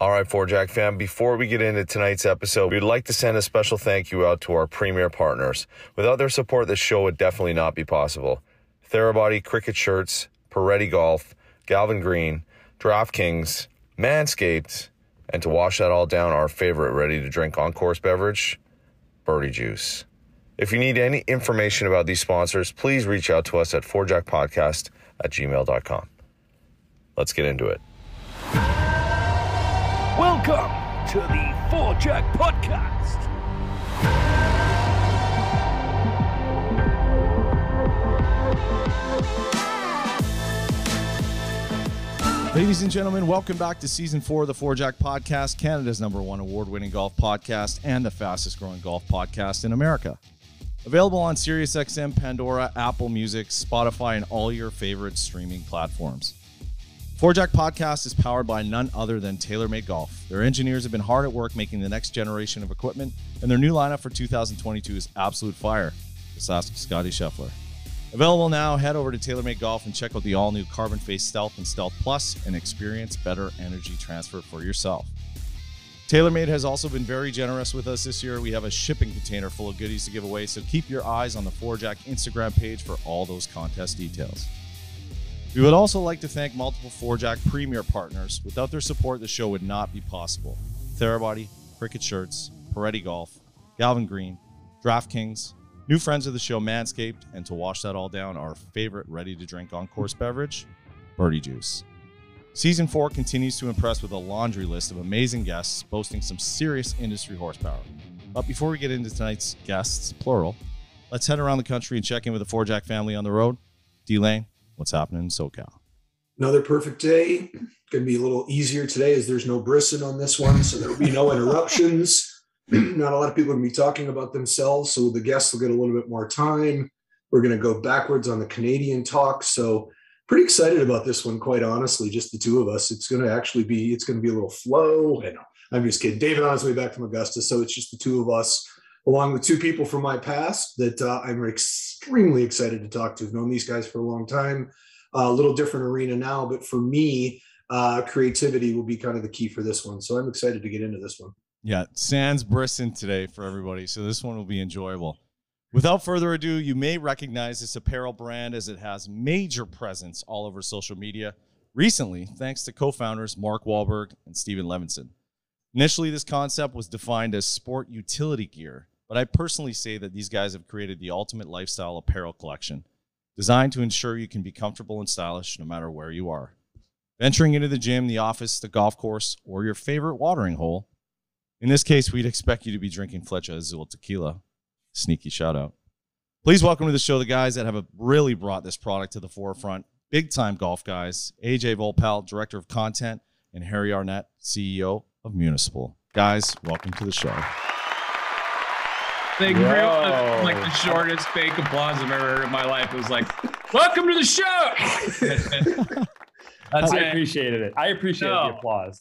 All right, Four Jack fam, before we get into tonight's episode, we'd like to send a special thank you out to our premier partners. Without their support, this show would definitely not be possible. Therabody Criquet Shirts, Piretti Golf, Galvin Green, DraftKings, Manscaped, and to wash that all down, our favorite ready to drink on course beverage, Birdie Juice. If you need any information about these sponsors, please reach out to us at 4jackpodcast at gmail.com. Let's get into it. Welcome to the Four Jack Podcast. Ladies and gentlemen, welcome back to season four of the Four Jack Podcast, Canada's number one award winning golf podcast and the fastest growing golf podcast in America. Available on SiriusXM, Pandora, Apple Music, Spotify, and all your favorite streaming platforms. Four Jack Podcast is powered by none other than TaylorMade Golf. Their engineers have been hard at work making the next generation of equipment, and their new lineup for 2022 is absolute fire. Just ask Scottie Scheffler. Available now, head over to TaylorMade Golf and check out the all new Carbon Face Stealth and Stealth Plus and experience better energy transfer for yourself. TaylorMade has also been very generous with us this year. We have a shipping container full of goodies to give away, so keep your eyes on the Four Jack Instagram page for all those contest details. We would also like to thank multiple Four Jack Premier partners. Without their support, the show would not be possible. Therabody, Criquet Shirts, Piretti Golf, Galvin Green, DraftKings, new friends of the show Manscaped, and to wash that all down, our favorite ready to drink on course beverage, Birdie Juice. Season 4 continues to impress with a laundry list of amazing guests boasting some serious industry horsepower. But before we get into tonight's guests, plural, let's head around the country and check in with the Four Jack family on the road. D Lane, what's happening in SoCal? Another perfect day. Going to be a little easier today as there's no Brisson on this one, so there will be no interruptions. Not a lot of people are going to be talking about themselves, so the guests will get a little bit more time. We're going to go backwards on the Canadian talk, so pretty excited about this one. Quite honestly, just the two of us. It's going to actually be it's going to be a little flow. And I'm just kidding. David on his way back from Augusta, so it's just the two of us, along with two people from my past that uh, I'm extremely excited to talk to. I've known these guys for a long time. Uh, a little different arena now, but for me, uh, creativity will be kind of the key for this one. So I'm excited to get into this one. Yeah, Sans Brisson today for everybody. So this one will be enjoyable. Without further ado, you may recognize this apparel brand as it has major presence all over social media recently, thanks to co founders Mark Wahlberg and Stephen Levinson. Initially, this concept was defined as sport utility gear, but I personally say that these guys have created the ultimate lifestyle apparel collection designed to ensure you can be comfortable and stylish no matter where you are. Venturing into the gym, the office, the golf course, or your favorite watering hole, in this case, we'd expect you to be drinking Flecha Azul tequila. Sneaky shout out. Please welcome to the show the guys that have uh, really brought this product to the forefront. Big time golf guys. AJ Voelpel, Director of Content, and Harry Arnett, CEO of Municipal. Guys, welcome to the show. Thank you very much. Like the shortest fake applause I've ever heard in my life. It was like, "Welcome to the show." That's I appreciated it. I appreciate no. the applause.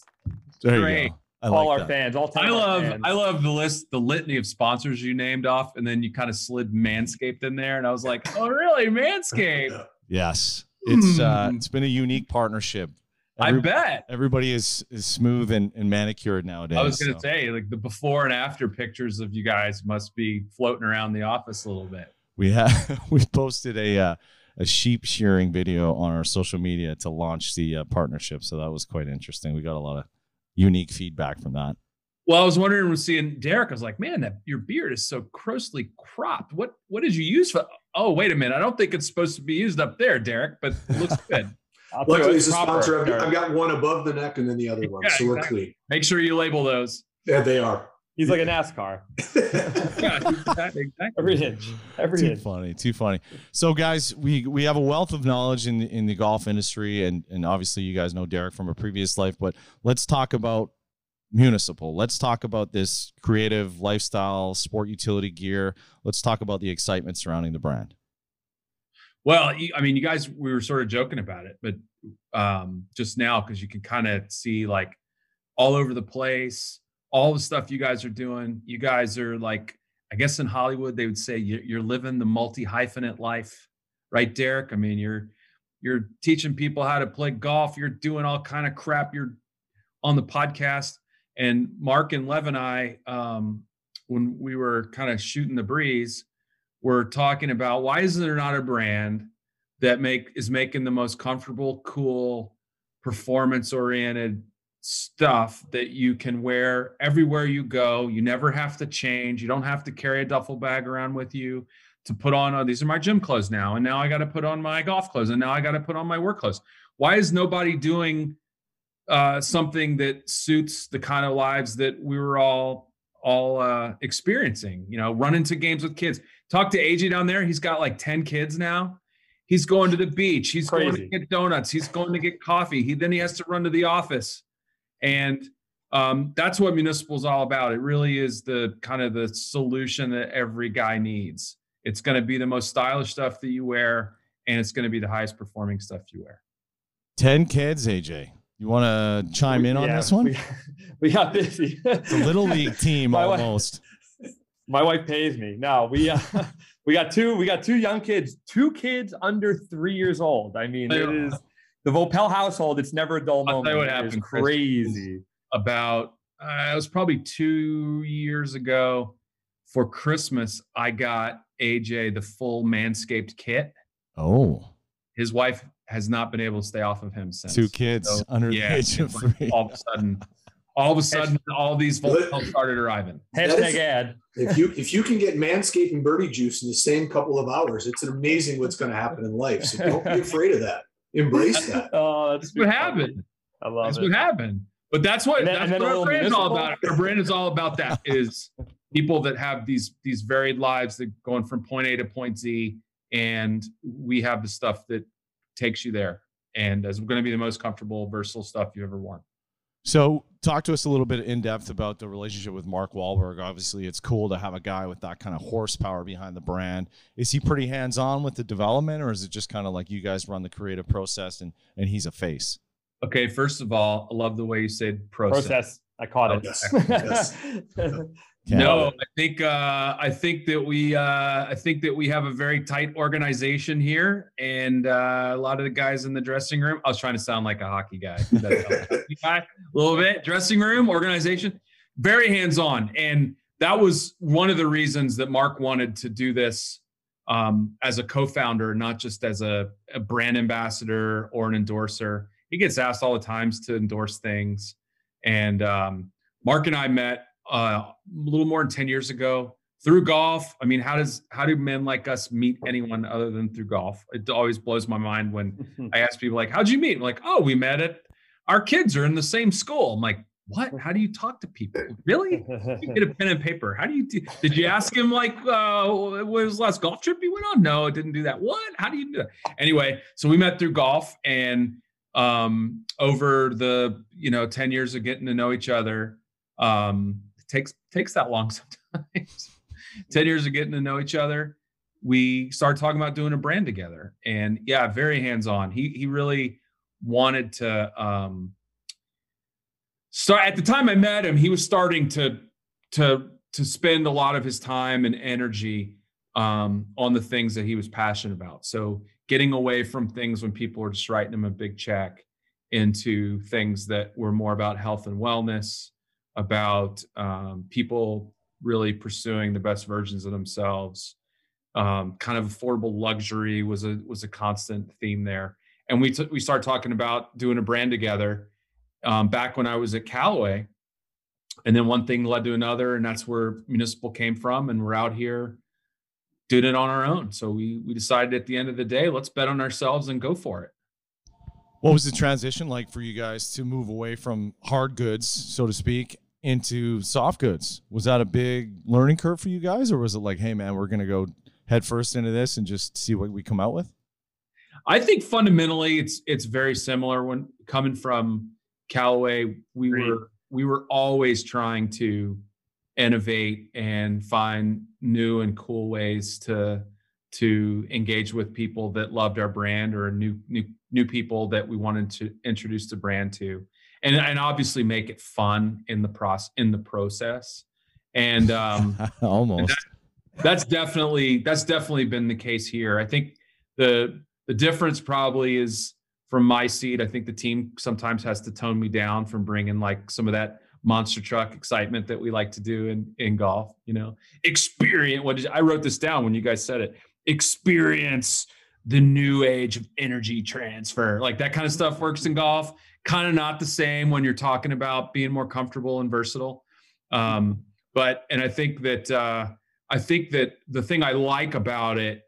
There Great. you go. I all like our that. fans, all time. I love fans. I love the list, the litany of sponsors you named off, and then you kind of slid Manscaped in there, and I was like, "Oh, really, Manscaped?" Yes. It's uh, it's been a unique partnership. I bet. Everybody is is smooth and, and manicured nowadays. I was gonna so. say, like the before and after pictures of you guys must be floating around the office a little bit. we have we posted a uh, a sheep shearing video on our social media to launch the uh, partnership, so that was quite interesting. We got a lot of unique feedback from that. Well, I was wondering when seeing Derek, I was like, man, that your beard is so closely cropped. What what did you use for? Oh, wait a minute. I don't think it's supposed to be used up there, Derek, but it looks good. I'll tell you Luckily, what, as a proper, sponsor, I've, I've got one above the neck and then the other one, Yeah, so we're exactly. clean. Make sure you label those. Yeah, they are. He's like a NASCAR. Yeah, exactly. exactly. Every inch. Every inch. Too inch. funny, too funny. So, guys, we we have a wealth of knowledge in in the golf industry, and and obviously you guys know Derek from a previous life. But let's talk about municipal. Let's talk about this creative lifestyle, sport utility gear. Let's talk about the excitement surrounding the brand. Well, I mean, you guys, we were sort of joking about it, but um, just now, because you can kind of see like all over the place, all the stuff you guys are doing. You guys are like, I guess in Hollywood, they would say you're, living the multi hyphenate life, right, Derek? I mean, you're you're teaching people how to play golf. You're doing all kind of crap. You're on the podcast. And Mark and Lev and I, um, when we were kind of shooting the breeze, were talking about why is there not a brand that make is making the most comfortable, cool, performance oriented stuff that you can wear everywhere you go. You never have to change. You don't have to carry a duffel bag around with you to put on. Oh, these are my gym clothes now, and now I got to put on my golf clothes, and now I got to put on my work clothes. Why is nobody doing uh, something that suits the kind of lives that we were all all uh, experiencing? You know, run into games with kids. Talk to AJ down there. He's got like ten kids now. He's going to the beach. He's Crazy. going to get donuts. He's going to get coffee. He then he has to run to the office, and um, that's what municipal is all about. It really is the kind of the solution that every guy needs. It's going to be the most stylish stuff that you wear, and it's going to be the highest performing stuff you wear. 10 kids, AJ. You want to chime in on this one? We, we got busy. it's a little league team my almost. Wife, my wife pays me. No, we uh, we got two. We got two young kids. Two kids under three years old. I mean, it is the Voelpel household. It's never a dull moment. I'll tell you what happened. Crazy. About uh, it was probably two years ago. For Christmas, I got AJ the full Manscaped kit. Oh. His wife has not been able to stay off of him since. Two kids so, under yeah, the age of three. All of a sudden, all of a sudden, all these volts started arriving. Hashtag is, ad. If you if you can get Manscaped and Birdie Juice in the same couple of hours, it's amazing what's going to happen in life. So don't be afraid of that. Embrace that. oh, that's, that's what happened. I love that's it. what happened. But that's what then, that's what our brand is all about. Our brand is all about that. Is people that have these these varied lives that going from point A to point Z, and we have the stuff that takes you there, and is going to be the most comfortable, versatile stuff you ever worn. So, talk to us a little bit in depth about the relationship with Mark Wahlberg. Obviously, it's cool to have a guy with that kind of horsepower behind the brand. Is he pretty hands on with the development, or is it just kind of like you guys run the creative process and and he's a face? Okay, first of all, I love the way you said process. Process. I caught it. Yes. Yes. No, I think uh, I think that we uh, I think that we have a very tight organization here, and uh, a lot of the guys in the dressing room. I was trying to sound like a hockey guy, a little bit. Dressing room organization, very hands on, and that was one of the reasons that Mark wanted to do this um, as a co-founder, not just as a, a brand ambassador or an endorser. He gets asked all the times to endorse things, and um, Mark and I met uh, a little more than 10 years ago through golf. I mean, how does how do men like us meet anyone other than through golf? It always blows my mind when I ask people like, "How'd you meet?" I'm like, "Oh, we met at our kids are in the same school." I'm like, "What? How do you talk to people? Really? You get a pen and paper. How do you do? Did you ask him like, uh, what was the last golf trip you went on? No, it didn't do that. What? How do you do that? Anyway, so we met through golf and um, over the you know 10 years of getting to know each other um, takes takes that long sometimes. 10 years of getting to know each other, we started talking about doing a brand together. And yeah, very hands-on. He he really wanted to um start at the time I met him, he was starting to to to spend a lot of his time and energy um, on the things that he was passionate about. So getting away from things when people were just writing him a big check into things that were more about health and wellness, about um, people really pursuing the best versions of themselves. Um, kind of affordable luxury was a was a constant theme there, and we t- we started talking about doing a brand together um, back when I was at Callaway, and then one thing led to another, and that's where Municipal came from, and we're out here doing it on our own. So we we decided at the end of the day, let's bet on ourselves and go for it. What was the transition like for you guys to move away from hard goods, so to speak, into soft goods. Was that a big learning curve for you guys, or was it like, hey man, we're gonna go head first into this and just see what we come out with? I think fundamentally it's it's very similar. When coming from Callaway, we Great. were we were always trying to innovate and find new and cool ways to to engage with people that loved our brand or new new new people that we wanted to introduce the brand to and and obviously make it fun in the process in the process and um almost and that, that's definitely that's definitely been the case here i think the the difference probably is from my seat. I think the team sometimes has to tone me down from bringing like some of that monster truck excitement that we like to do in in golf. You know, experience. What did I wrote this down when you guys said it? Experience the new age of energy transfer. Like that kind of stuff works in golf. Kind of not the same when you're talking about being more comfortable and versatile. Um, but and I think that uh, I think that the thing I like about it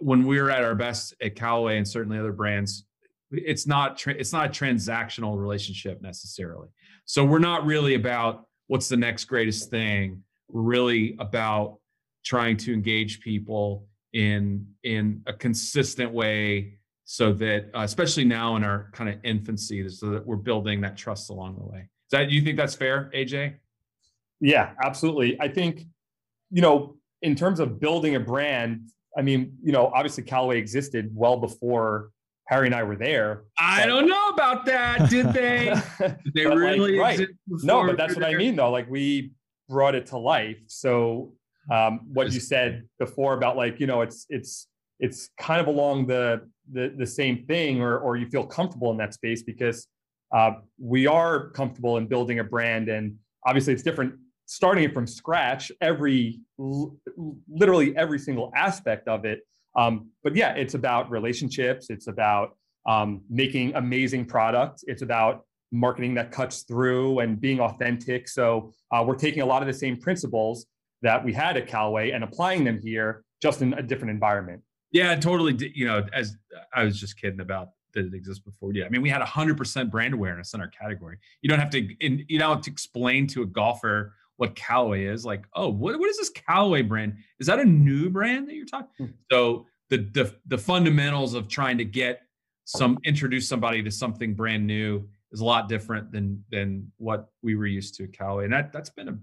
when we're at our best at Callaway and certainly other brands, it's not tra- it's not a transactional relationship necessarily. So we're not really about what's the next greatest thing. We're really about trying to engage people in in a consistent way so that uh, especially now in our kind of infancy so that we're building that trust along the way. Is that you think that's fair, AJ? Yeah, absolutely. I think you know, in terms of building a brand, I mean, you know, obviously Callaway existed well before Harry and I were there. I don't know about that. Did they? Did they really? Like, right. No, but that's what there? I mean, though. Like we brought it to life. So um, what you said before about like you know it's it's it's kind of along the the, the same thing, or or you feel comfortable in that space because uh, we are comfortable in building a brand, and obviously it's different starting it from scratch, every literally every single aspect of it. Um, but yeah, it's about relationships. It's about um, making amazing products. It's about marketing that cuts through and being authentic. So uh, we're taking a lot of the same principles that we had at Callaway and applying them here, just in a different environment. Yeah, totally. You know, as I was just kidding about that it exists before. Yeah, I mean, we had 100% brand awareness in our category. You don't have to, you don't have to explain to a golfer what Callaway is. Like, oh, what, what is this Callaway brand? Is that a new brand that you're talking? Hmm. So the, the the fundamentals of trying to get some introduce somebody to something brand new is a lot different than than what we were used to at Callaway. And that that's been a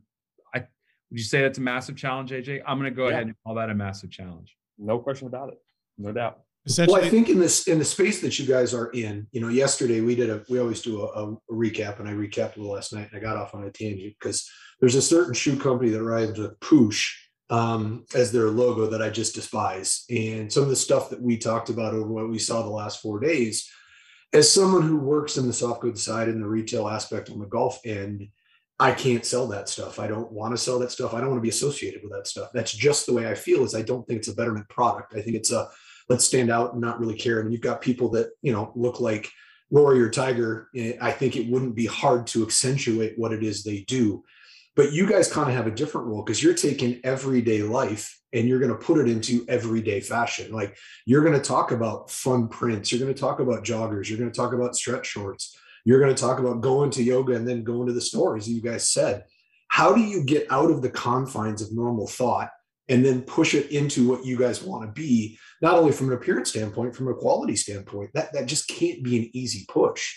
I would you say that's a massive challenge, AJ? I'm gonna go yeah. ahead and call that a massive challenge. No question about it. No doubt. Well, I think in this in the space that you guys are in, you know, yesterday we did a we always do a, a recap, and I recapped a little last night, and I got off on a tangent because there's a certain shoe company that arrived with Poosh um, as their logo that I just despise, and some of the stuff that we talked about over what we saw the last four days. As someone who works in the soft goods side and the retail aspect on the golf end, I can't sell that stuff. I don't want to sell that stuff. I don't want to be associated with that stuff. That's just the way I feel. Is I don't think it's a betterment product. I think it's a let's stand out and not really care. And you've got people that, you know, look like Rory or Tiger. Eh, I think it wouldn't be hard to accentuate what it is they do. But you guys kind of have a different role because you're taking everyday life and you're going to put it into everyday fashion. Like you're going to talk about fun prints, you're going to talk about joggers, you're going to talk about stretch shorts, you're going to talk about going to yoga and then going to the store, as you guys said. How do you get out of the confines of normal thought and then push it into what you guys want to be, not only from an appearance standpoint, from a quality standpoint. That that just can't be an easy push.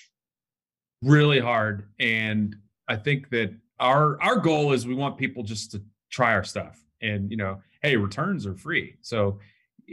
Really hard. And I think that our our goal is we want people just to try our stuff. And you know, hey, returns are free. So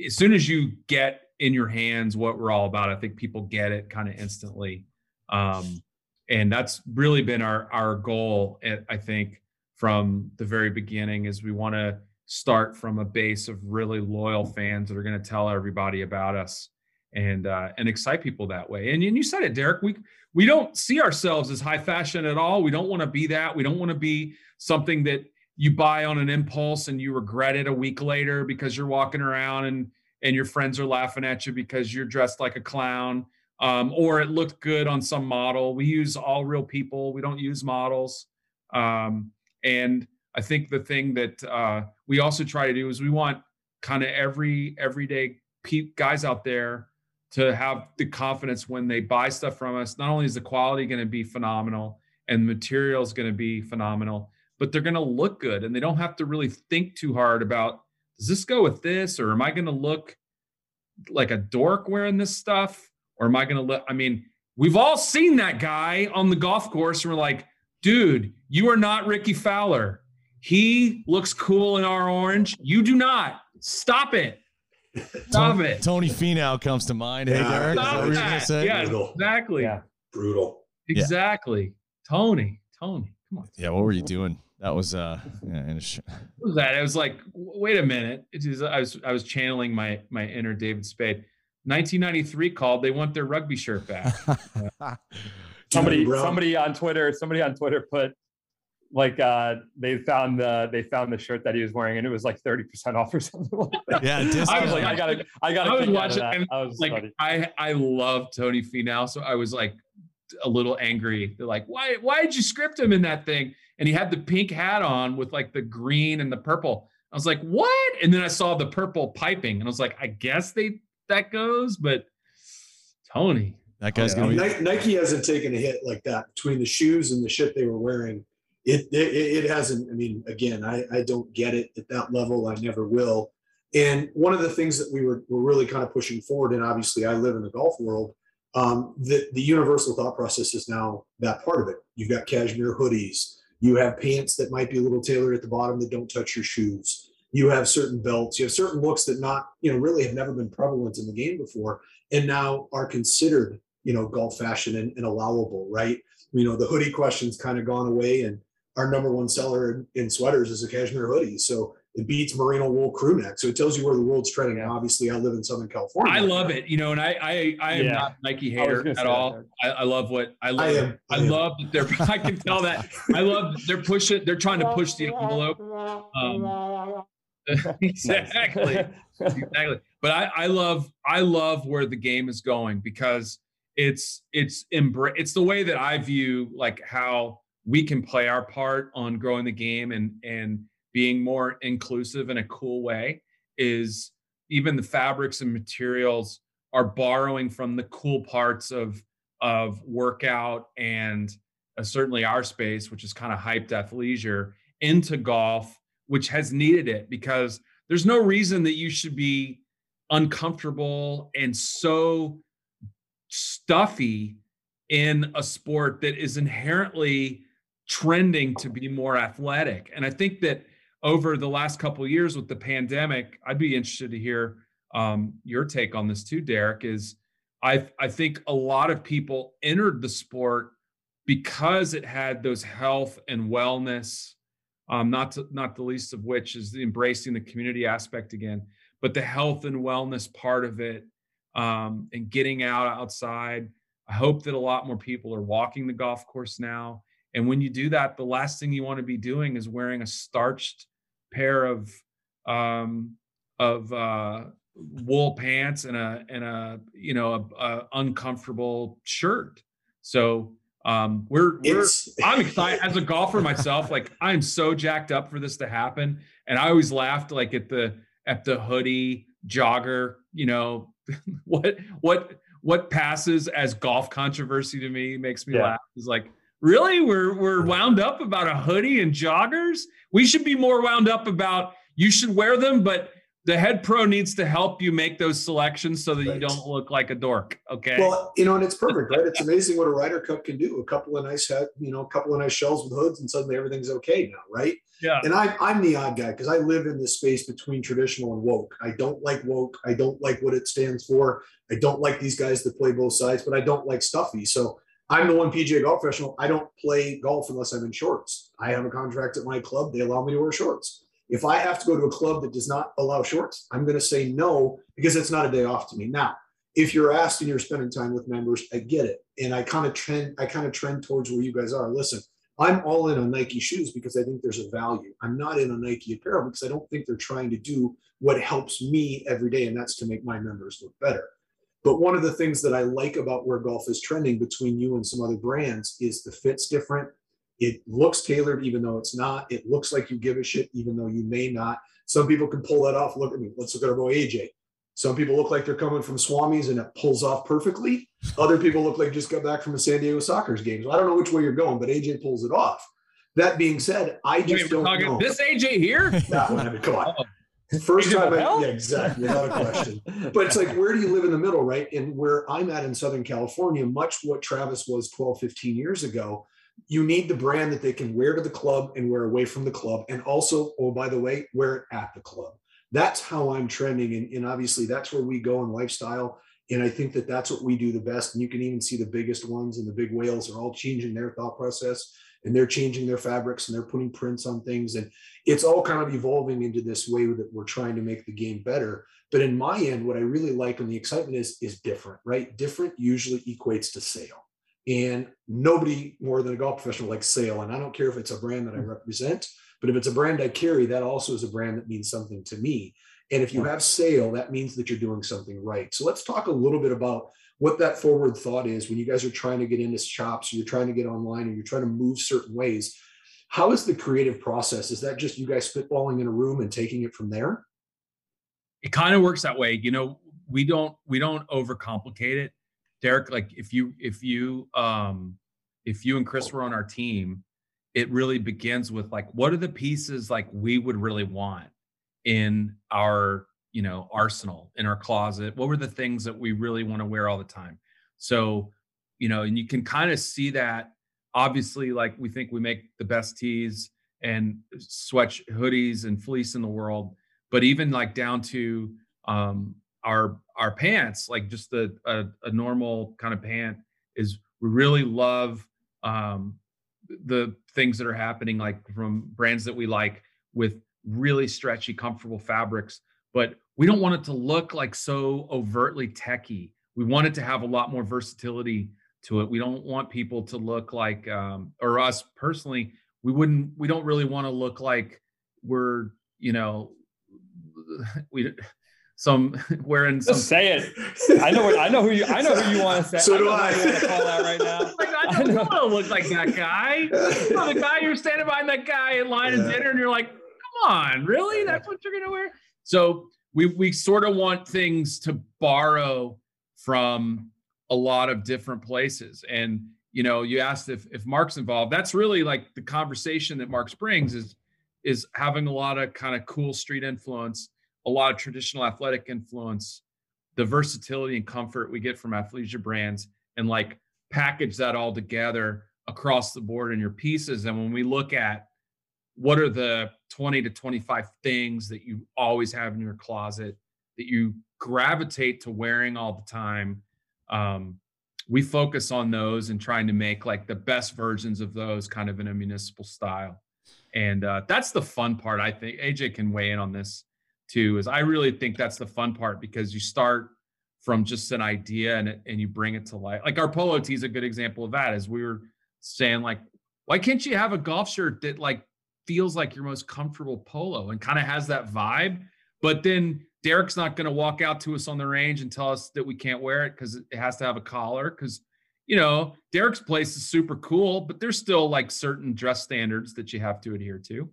as soon as you get in your hands what we're all about, I think people get it kind of instantly. Um, and that's really been our our goal. Eh, I think from the very beginning is we want to start from a base of really loyal fans that are going to tell everybody about us and uh, and excite people that way. And, and you said it, Derek. We we don't see ourselves as high fashion at all. We don't want to be that. We don't want to be something that you buy on an impulse and you regret it a week later because you're walking around and and your friends are laughing at you because you're dressed like a clown. Um, or it looked good on some model. We use all real people. We don't use models. Um, and I think the thing that uh, we also try to do is we want kind of every everyday pe- guys out there to have the confidence when they buy stuff from us. Not only is the quality going to be phenomenal and the material is going to be phenomenal, but they're going to look good and they don't have to really think too hard about does this go with this or am I going to look like a dork wearing this stuff or am I going to let, I mean, we've all seen that guy on the golf course and we're like, dude, you are not Rickie Fowler. He looks cool in our orange. You do not. Stop it. Stop Tony, it. Tony Finau comes to mind. Hey, Derek. Stop is that that. Yeah, Brutal. exactly. Yeah. Brutal. Exactly. Yeah. Tony. Tony. Come on. Yeah. What were you doing? That was uh. Yeah, what was that? I was like, wait a minute. It is. I was. I was channeling my my inner David Spade. 1993 called. They want their rugby shirt back. somebody, somebody on Twitter, somebody on Twitter put like uh they found the they found the shirt that he was wearing and it was like 30 percent off or something like that. yeah i was like i gotta i gotta I was watching and I was like funny. i i love tony Finau, so i was like a little angry they're like why why did you script him in that thing and he had the pink hat on with like the green and the purple i was like what and then i saw the purple piping and i was like i guess they that goes but tony that guy's yeah. gonna be- nike hasn't taken a hit like that between the shoes and the shit they were wearing it, it, it hasn't. I mean, again, I, I don't get it at that level. I never will. And one of the things that we were, were really kind of pushing forward, and obviously I live in the golf world, um, the, the universal thought process is now that part of it. You've got cashmere hoodies. You have pants that might be a little tailored at the bottom that don't touch your shoes. You have certain belts. You have certain looks that not, you know, really have never been prevalent in the game before, and now are considered, you know, golf fashion and, and allowable, right? You know, the hoodie question's kind of gone away, and our number one seller in, in sweaters is a cashmere hoodie. So it beats merino wool crew neck. So it tells you where the world's trending. And obviously, I live in Southern California. I love it. You know, and I I, I am yeah. not Nike hater at all. I, I, love what I love. I, am, I, I love that they're. I can tell that. I love they're pushing. They're trying to push the envelope. Um, exactly. exactly. But I, I love I love where the game is going because it's it's embra- it's the way that I view like how we can play our part on growing the game and and being more inclusive in a cool way is even the fabrics and materials are borrowing from the cool parts of of workout and uh, certainly our space which is kind of hyped athleisure into golf which has needed it because there's no reason that you should be uncomfortable and so stuffy in a sport that is inherently trending to be more athletic. And I think that over the last couple years with the pandemic, I'd be interested to hear um, your take on this too, Derek. Is I I think a lot of people entered the sport because it had those health and wellness. Um, not to, not the least of which is embracing the community aspect again, but the health and wellness part of it um, and getting out outside. I hope that a lot more people are walking the golf course now and when you do that, the last thing you want to be doing is wearing a starched pair of um, of uh, wool pants and a and a you know a, a uncomfortable shirt. So um, we're we're I'm excited as a golfer myself. Like I'm so jacked up for this to happen, and I always laughed like at the at the hoodie jogger. You know what what what passes as golf controversy to me makes me yeah. laugh is like Really? We're we're wound up about a hoodie and joggers? We should be more wound up about you should wear them, but the head pro needs to help you make those selections so that right. you don't look like a dork. Okay. Well, you know, and it's perfect, right? It's amazing what a Ryder Cup can do. A couple of nice you know, a couple of nice shells with hoods, and suddenly everything's okay now, right? Yeah. And I'm I'm the odd guy because I live in this space between traditional and woke. I don't like woke. I don't like what it stands for. I don't like these guys that play both sides, but I don't like stuffy. So I'm the one PGA golf professional. I don't play golf unless I'm in shorts. I have a contract at my club. They allow me to wear shorts. If I have to go to a club that does not allow shorts, I'm going to say no because it's not a day off to me. Now, if you're asked and you're spending time with members, I get it. And I kind of trend, I kind of trend towards where you guys are. Listen, I'm all in on Nike shoes because I think there's a value. I'm not in on Nike apparel because I don't think they're trying to do what helps me every day, and that's to make my members look better. But one of the things that I like about where golf is trending between you and some other brands is the fit's different. It looks tailored, even though it's not. It looks like you give a shit, even though you may not. Some people can pull that off. Look at me. Let's look at our boy AJ. Some people look like they're coming from Swami's and it pulls off perfectly. Other people look like just got back from a San Diego Sockers game. So I don't know which way you're going, but AJ pulls it off. That being said, I just Wait, don't know. This AJ here? That one, I mean, come on. Oh. First time, I, yeah, exactly, without a question. but it's like, where do you live in the middle, right? And where I'm at in Southern California, much what Travis was 12, 15 years ago, you need the brand that they can wear to the club and wear away from the club. And also, oh, by the way, wear it at the club. That's how I'm trending. And, and obviously, that's where we go in lifestyle. And I think that that's what we do the best. And you can even see the biggest ones and the big whales are all changing their thought process and they're changing their fabrics and they're putting prints on things and it's all kind of evolving into this way that we're trying to make the game better but in my end what i really like and the excitement is is different right different usually equates to sale and nobody more than a golf professional likes sale. And i don't care if it's a brand that i hmm. represent but if it's a brand i carry that also is a brand that means something to me. And if you have sale that means that you're doing something right. So let's talk a little bit about what that forward thought is when you guys are trying to get into shops or you're trying to get online and you're trying to move certain ways. How is the creative process? Is that just you guys spitballing in a room and taking it from there? It kind of works that way. You know we don't we don't overcomplicate it derek like if you if you um if you and chris were on our team it really begins with like what are the pieces like we would really want in our you know arsenal in our closet? What were the things that we really want to wear all the time? So you know and you can kind of see that obviously like we think we make the best tees and sweat hoodies and fleece in the world but even like down to um our our pants like just a, a, a normal kind of pant is we really love um the things that are happening like from brands that we like with really stretchy comfortable fabrics but we don't want it to look like so overtly techy. We want it to have a lot more versatility to it. We don't want people to look like, um, or us personally, we wouldn't, we don't really want to look like we're, you know, we, some wearing some. Just say it. I know. What, I know who you. I know who you want to say. So do I. I. want to call out right now. Like I don't want to look like that guy. You know, the guy you're standing behind that guy in line yeah. at dinner, and you're like, "Come on, really? That's what you're gonna wear?" So we we sort of want things to borrow from a lot of different places and you know you asked if if mark's involved that's really like the conversation that mark brings is is having a lot of kind of cool street influence a lot of traditional athletic influence the versatility and comfort we get from athleisure brands and like package that all together across the board in your pieces. And when we look at what are the 20 to 25 things that you always have in your closet that you gravitate to wearing all the time um, we focus on those and trying to make like the best versions of those kind of in a municipal style. And uh, that's the fun part i think. Aj can weigh in on this too is i really think that's the fun part because you start from just an idea and, and you bring it to life like our polo tee is a good example of that as we were saying like why can't you have a golf shirt that like feels like your most comfortable polo and kind of has that vibe. But then Derek's not going to walk out to us on the range and tell us that we can't wear it because it has to have a collar. Because, you know, Derek's place is super cool, but there's still like certain dress standards that you have to adhere to.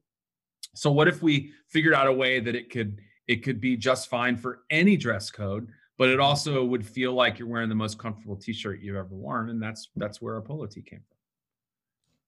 So what if we figured out a way that it could it could be just fine for any dress code, but it also would feel like you're wearing the most comfortable t-shirt you've ever worn, and that's that's where a polo tee came from.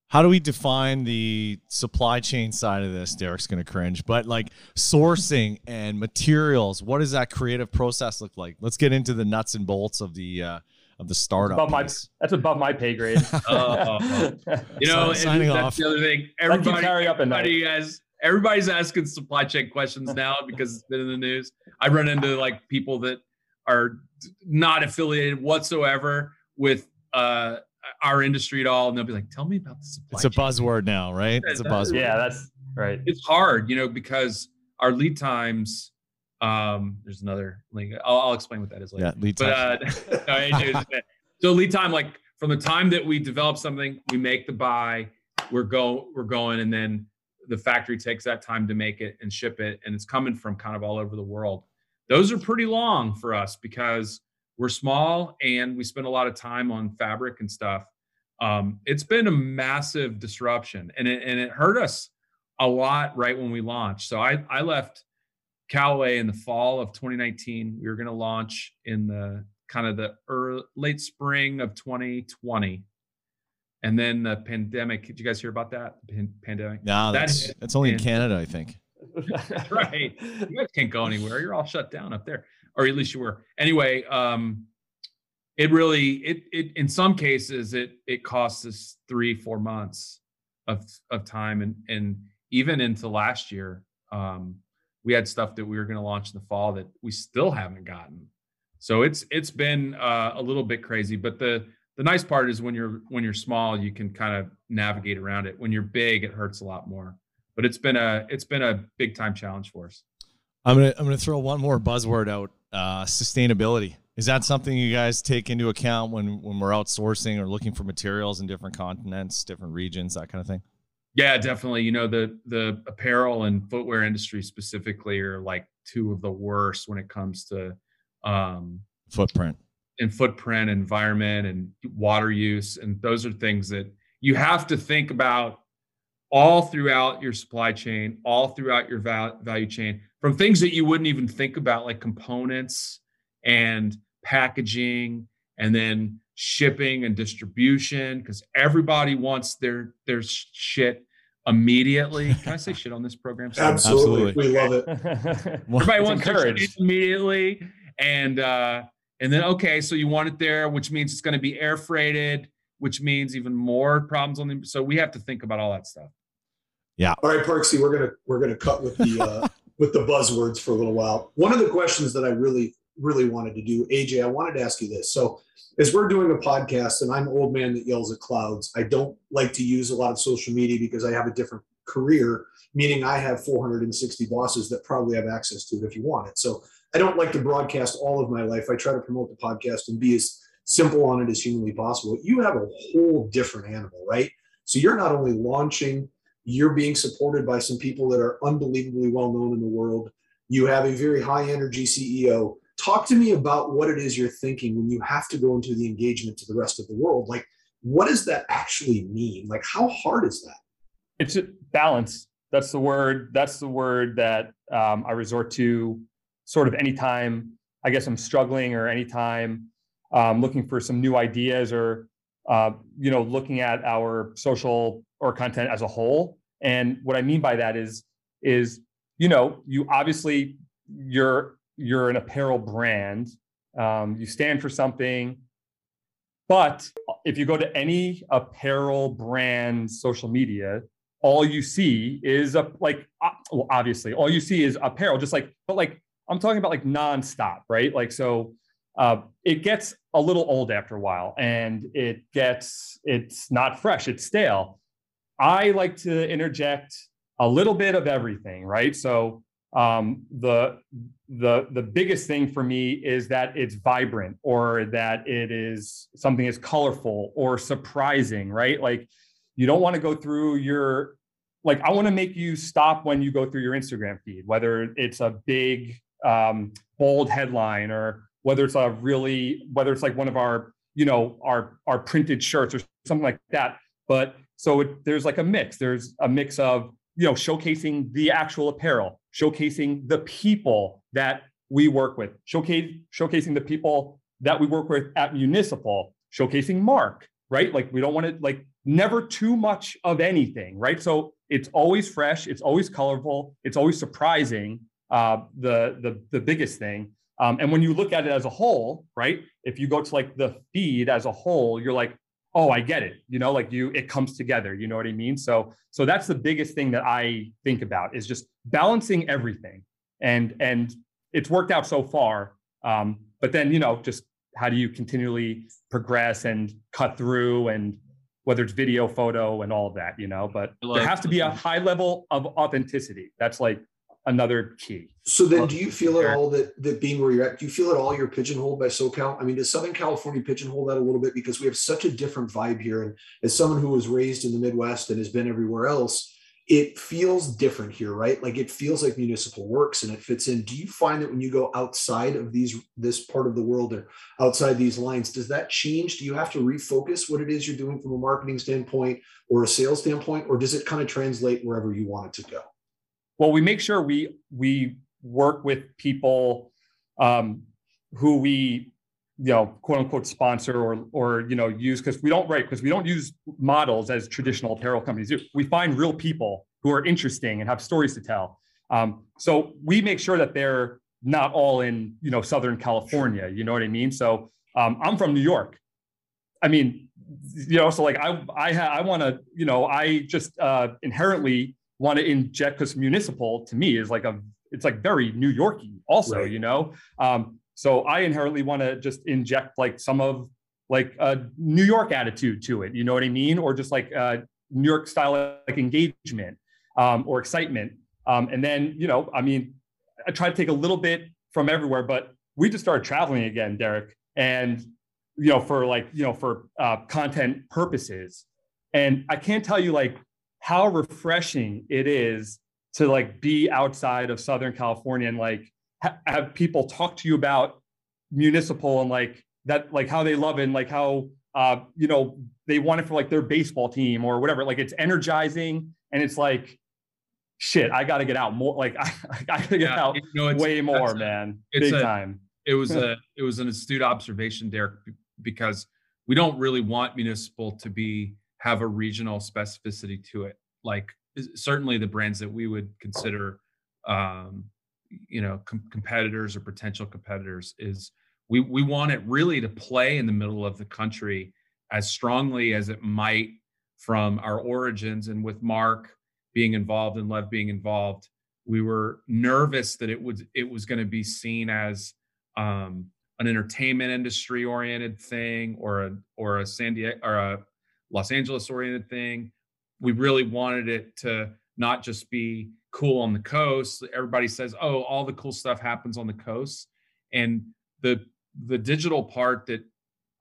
How do we define the supply chain side of this? Derek's going to cringe, but like sourcing and materials, what does that creative process look like? Let's get into the nuts and bolts of the uh, of the startup. Above my, that's above my pay grade. uh, you know, signing that's off. the other thing. Everybody, carry up everybody has everybody's asking supply chain questions now because it's been in the news. I run into like people that are not affiliated whatsoever with uh, our industry at all, and they'll be like, "Tell me about the supply." It's a buzzword now, right? It's a buzzword. Yeah, that's right. It's hard, you know, because our lead times. Um, there's another link. I'll, I'll explain what that is later. Yeah, lead time. But, uh, so lead time, like from the time that we develop something, we make the buy, we're go, we're going, and then the factory takes that time to make it and ship it, and it's coming from kind of all over the world. Those are pretty long for us because we're small and we spend a lot of time on fabric and stuff. Um, it's been a massive disruption and it, and it hurt us a lot right when we launched. So I, I left Callaway in the fall of 2019. We were going to launch in the kind of the early, late spring of 2020. And then the pandemic. Did you guys hear about that? Pan- pandemic? No, that's, that's only in Canada, I think. right. You guys can't go anywhere. You're all shut down up there or at least you were. Anyway, um, it really it it in some cases it it costs us three four months of of time and and even into last year um, we had stuff that we were going to launch in the fall that we still haven't gotten so it's it's been uh, a little bit crazy but the the nice part is when you're when you're small, you can kind of navigate around it. When you're big, it hurts a lot more. But it's been a it's been a big time challenge for us. I'm gonna I'm gonna throw one more buzzword out: uh, sustainability. Is that something you guys take into account when when we're outsourcing or looking for materials in different continents, different regions, that kind of thing? Yeah, definitely. You know, the the apparel and footwear industry specifically are like two of the worst when it comes to um, footprint and footprint, environment, and water use, and those are things that you have to think about all throughout your supply chain, all throughout your value chain, from things that you wouldn't even think about, like components and packaging, and then shipping and distribution, because everybody wants their their shit immediately. Can I say shit on this program? Absolutely. Absolutely. We love it. Everybody wants courage immediately. And uh, and then okay, so you want it there, which means it's going to be air freighted, which means even more problems on the so we have to think about all that stuff. Yeah. All right, Parksy, we're gonna we're gonna cut with the uh with the buzzwords for a little while. One of the questions that I really, really wanted to do, AJ, I wanted to ask you this. So as we're doing a podcast and I'm an old man that yells at clouds, I don't like to use a lot of social media because I have a different career, meaning I have 460 bosses that probably have access to it if you want it. So I don't like to broadcast all of my life. I try to promote the podcast and be as simple on it as humanly possible. You have a whole different animal, right? So you're not only launching, you're being supported by some people that are unbelievably well known in the world. You have a very high energy CEO talk to me about what it is you're thinking when you have to go into the engagement to the rest of the world like what does that actually mean like how hard is that it's a balance that's the word that's the word that um, i resort to sort of anytime i guess i'm struggling or anytime um, looking for some new ideas or uh, you know looking at our social or content as a whole and what i mean by that is is you know you obviously you're you're an apparel brand, um, you stand for something. But if you go to any apparel brand social media, all you see is a like well, obviously all you see is apparel, just like but like I'm talking about like nonstop, right? Like so uh, it gets a little old after a while and it gets it's not fresh, it's stale. I like to interject a little bit of everything, right? So um, the the the biggest thing for me is that it's vibrant or that it is something is colorful or surprising right like you don't want to go through your like i want to make you stop when you go through your instagram feed whether it's a big um, bold headline or whether it's a really whether it's like one of our you know our our printed shirts or something like that. But so it, there's like a mix. There's a mix of you know showcasing the actual apparel showcasing the people that we work with showcase showcasing the people that we work with at municipal showcasing mark right? Like we don't want to like never too much of anything right? So it's always fresh it's always colorful it's always surprising uh, the the the biggest thing. Um, and when you look at it as a whole right if you go to like the feed as a whole you're like oh i get it you know like you it comes together you know what i mean? So so that's the biggest thing that i think about is just balancing everything. And and it's worked out so far um, but then you know just how do you continually progress and cut through and whether it's video photo and all of that you know? But there has to be a high level of authenticity. That's like another key. So then, do you feel at all that that being where you're at, do you feel at all you're pigeonholed by SoCal? I mean, does Southern California pigeonhole that a little bit because we have such a different vibe here? And as someone who was raised in the Midwest and has been everywhere else, it feels different here, right? Like it feels like municipal works and it fits in. Do you find that when you go outside of these this part of the world or outside these lines, does that change? Do you have to refocus what it is you're doing from a marketing standpoint or a sales standpoint, or does it kind of translate wherever you want it to go? Well we make sure we we work with people um, who we you know quote unquote sponsor or or you know use because we don't right because we don't use models as traditional apparel companies do. We find real people who are interesting and have stories to tell. Um, so we make sure that they're not all in you know southern california you know what i mean? So um, i'm from new york. I mean you know so like i i ha- i want to you know i just uh, inherently want to inject because municipal to me is like a it's like very New Yorky also, right. you know. Um, so I inherently want to just inject like some of like a New York attitude to it. You know what I mean? Or just like a New York style like engagement um, or excitement. Um, and then, you know, I mean, I try to take a little bit from everywhere, but we just started traveling again, Derek, and you know, for like, you know, for uh, content purposes. And I can't tell you like how refreshing it is to like be outside of Southern California and like ha- have people talk to you about municipal and like that, like how they love it and like how, uh, you know, they want it for like their baseball team or whatever. Like it's energizing and it's like, shit, I got to get out more. Like I, I got to get yeah, out you know, way more, man. Big a, time. It was a, it was an astute observation, Derek, because we don't really want municipal to be have a regional specificity to it. Like certainly the brands that we would consider, um, you know, com- competitors or potential competitors is we we want it really to play in the middle of the country as strongly as it might from our origins and with Mark being involved and Lev being involved, we were nervous that it would it was going to be seen as um, an entertainment industry oriented thing or a or a San Diego or a Los Angeles oriented thing. We really wanted it to not just be cool on the coast. Everybody says, "Oh, all the cool stuff happens on the coast," and the the digital part that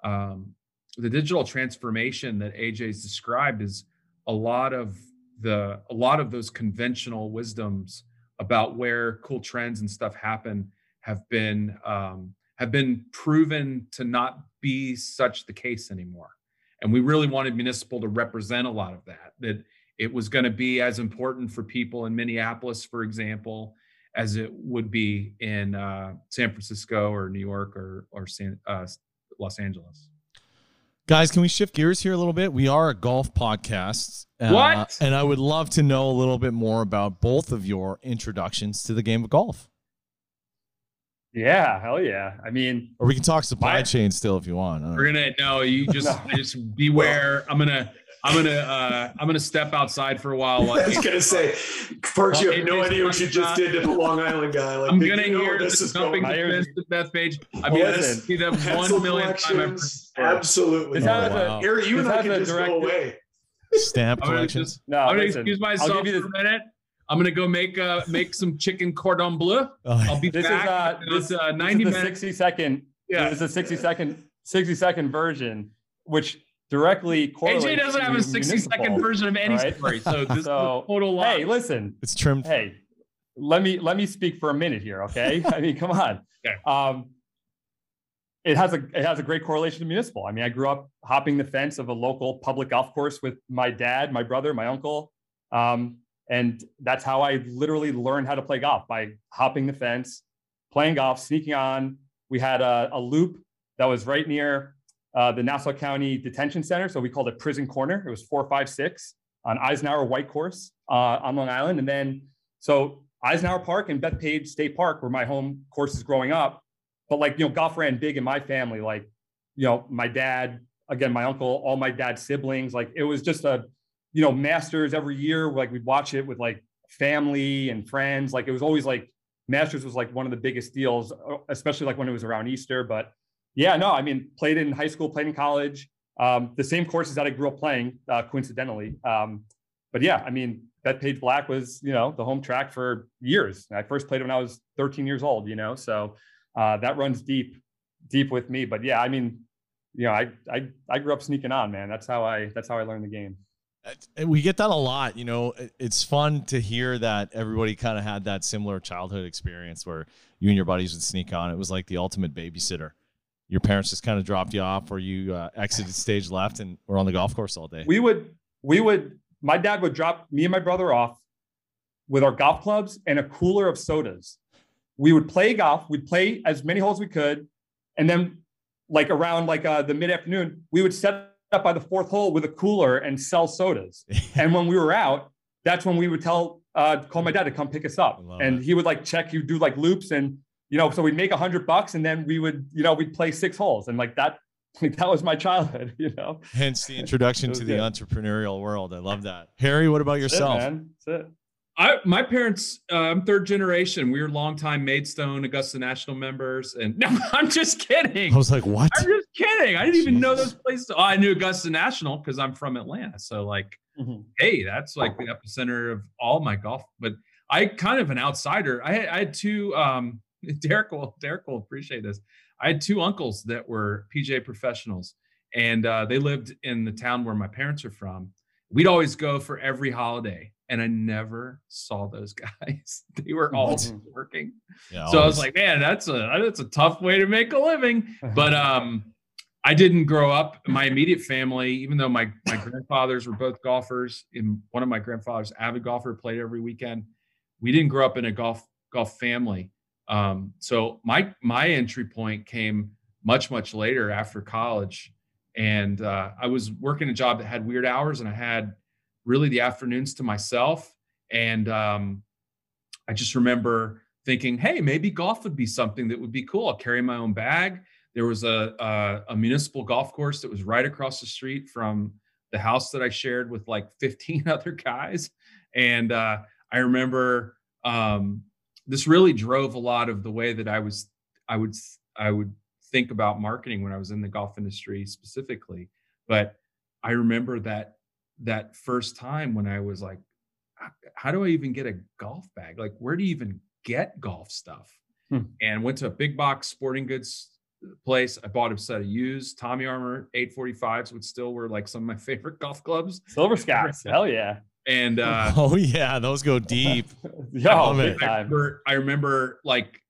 um, the digital transformation that AJ's described is a lot of the a lot of those conventional wisdoms about where cool trends and stuff happen have been um, have been proven to not be such the case anymore. And we really wanted municipal to represent a lot of that. That it was going to be as important for people in Minneapolis, for example, as it would be in uh, San Francisco or New York or or San, uh, Los Angeles. Guys, can we shift gears here a little bit? We are a golf podcast. Uh, what? And I would love to know a little bit more about both of your introductions to the game of golf. Yeah, hell yeah. I mean, or we can talk supply chain still if you want. We're gonna no, you just no. just beware. I'm gonna I'm gonna uh, I'm gonna step outside for a while. I was gonna say, first you have no idea what you just did to the Long Island guy. Like, I'm gonna hear this is jumping defense to Bethpage. I mean, listen, see them one million times. Absolutely. This oh, wow. Harry, you and I can just direct, go away. Stamp collections. Just, no, I'm gonna excuse myself for a minute. I'm gonna go make uh make some chicken cordon bleu. Oh, I'll be this back. Is, uh, this, uh, 90 this is minutes. 60 second. Yeah, this is a 60 second 60 second version, which directly correlates. AJ doesn't have a 60 second version of any right? story. So this so, is total lie. Hey, listen. It's trimmed. Hey, let me let me speak for a minute here, okay? I mean, come on. Okay. Um, it has a it has a great correlation to municipal. I mean, I grew up hopping the fence of a local public golf course with my dad, my brother, my uncle, um, and that's how I literally learned how to play golf by hopping the fence, playing golf, sneaking on. We had a, a loop that was right near uh, the Nassau County Detention Center. So we called it Prison Corner. It was 456 on Eisenhower White Course uh, on Long Island. And then, so Eisenhower Park and Bethpage State Park were my home courses growing up. But like, you know, golf ran big in my family. Like, you know, my dad, again, my uncle, all my dad's siblings. Like, it was just a, you know, Masters every year. Like, we'd watch it with like family and friends. Like, it was always like, Masters was like one of the biggest deals, especially like when it was around Easter. But yeah, no, I mean, played in high school, played in college, um, the same courses that I grew up playing, uh, coincidentally. Um, but yeah, I mean, Bethpage Black was, you know, the home track for years. I first played it when I was 13 years old, you know, so uh, that runs deep, deep with me. But yeah, I mean, you know, I, I, I grew up sneaking on, man. That's how I, that's how I learned the game. We get that a lot, you know. It's fun to hear that everybody kind of had that similar childhood experience where you and your buddies would sneak on. It was like the ultimate babysitter your parents just kind of dropped you off or you uh, exited stage left and were on the golf course all day? We would, we would, my dad would drop me and my brother off with our golf clubs and a cooler of sodas. We would play golf. We'd play as many holes we could. And then like around like uh, the mid afternoon, we would set up by the fourth hole with a cooler and sell sodas. and when we were out, that's when we would tell, uh, call my dad to come pick us up. And it. he would like check, he would do like loops and you know, so we'd make a hundred bucks and then we would, you know, we'd play six holes and like that, like that was my childhood, you know. Hence the introduction to the entrepreneurial world. I love that. Harry, what about yourself? That's it, man. That's it. I my parents, uh, I'm third generation. We were longtime Maidstone Augusta National members, and no, I'm just kidding. I was like, what? I'm just kidding. I didn't Jesus. even know those places. Oh, I knew Augusta National because I'm from Atlanta. So like, mm-hmm. hey, that's like the epicenter of all my golf. But I kind of an outsider. I had, I had two. Um, Derek will Derek will appreciate this. I had two uncles that were PGA professionals, and uh, they lived in the town where my parents are from. We'd always go for every holiday and I never saw those guys. they were all working. Yeah, so always. I was like, man, that's a that's a tough way to make a living. But um, I didn't grow up. My immediate family, even though my my grandfathers were both golfers, and one of my grandfathers, avid golfer, played every weekend. We didn't grow up in a golf golf family. Um, so my my entry point came much much later after college, and uh, I was working a job that had weird hours, and I had really the afternoons to myself. And um, I just remember thinking, hey, maybe golf would be something that would be cool. I'll carry my own bag. There was a, a, a municipal golf course that was right across the street from the house that I shared with like 15 other guys. And uh, I remember um, this really drove a lot of the way that I was, I would, I would think about marketing when I was in the golf industry specifically. But I remember that that first time when I was like, how do I even get a golf bag? Like, where do you even get golf stuff? Hmm. And went to a big box sporting goods place. I bought a set of used Tommy Armour 845s, which still were like some of my favorite golf clubs. Silver Scots. Hell yeah. And uh, oh yeah, those go deep. Yo, I, I, remember, I remember like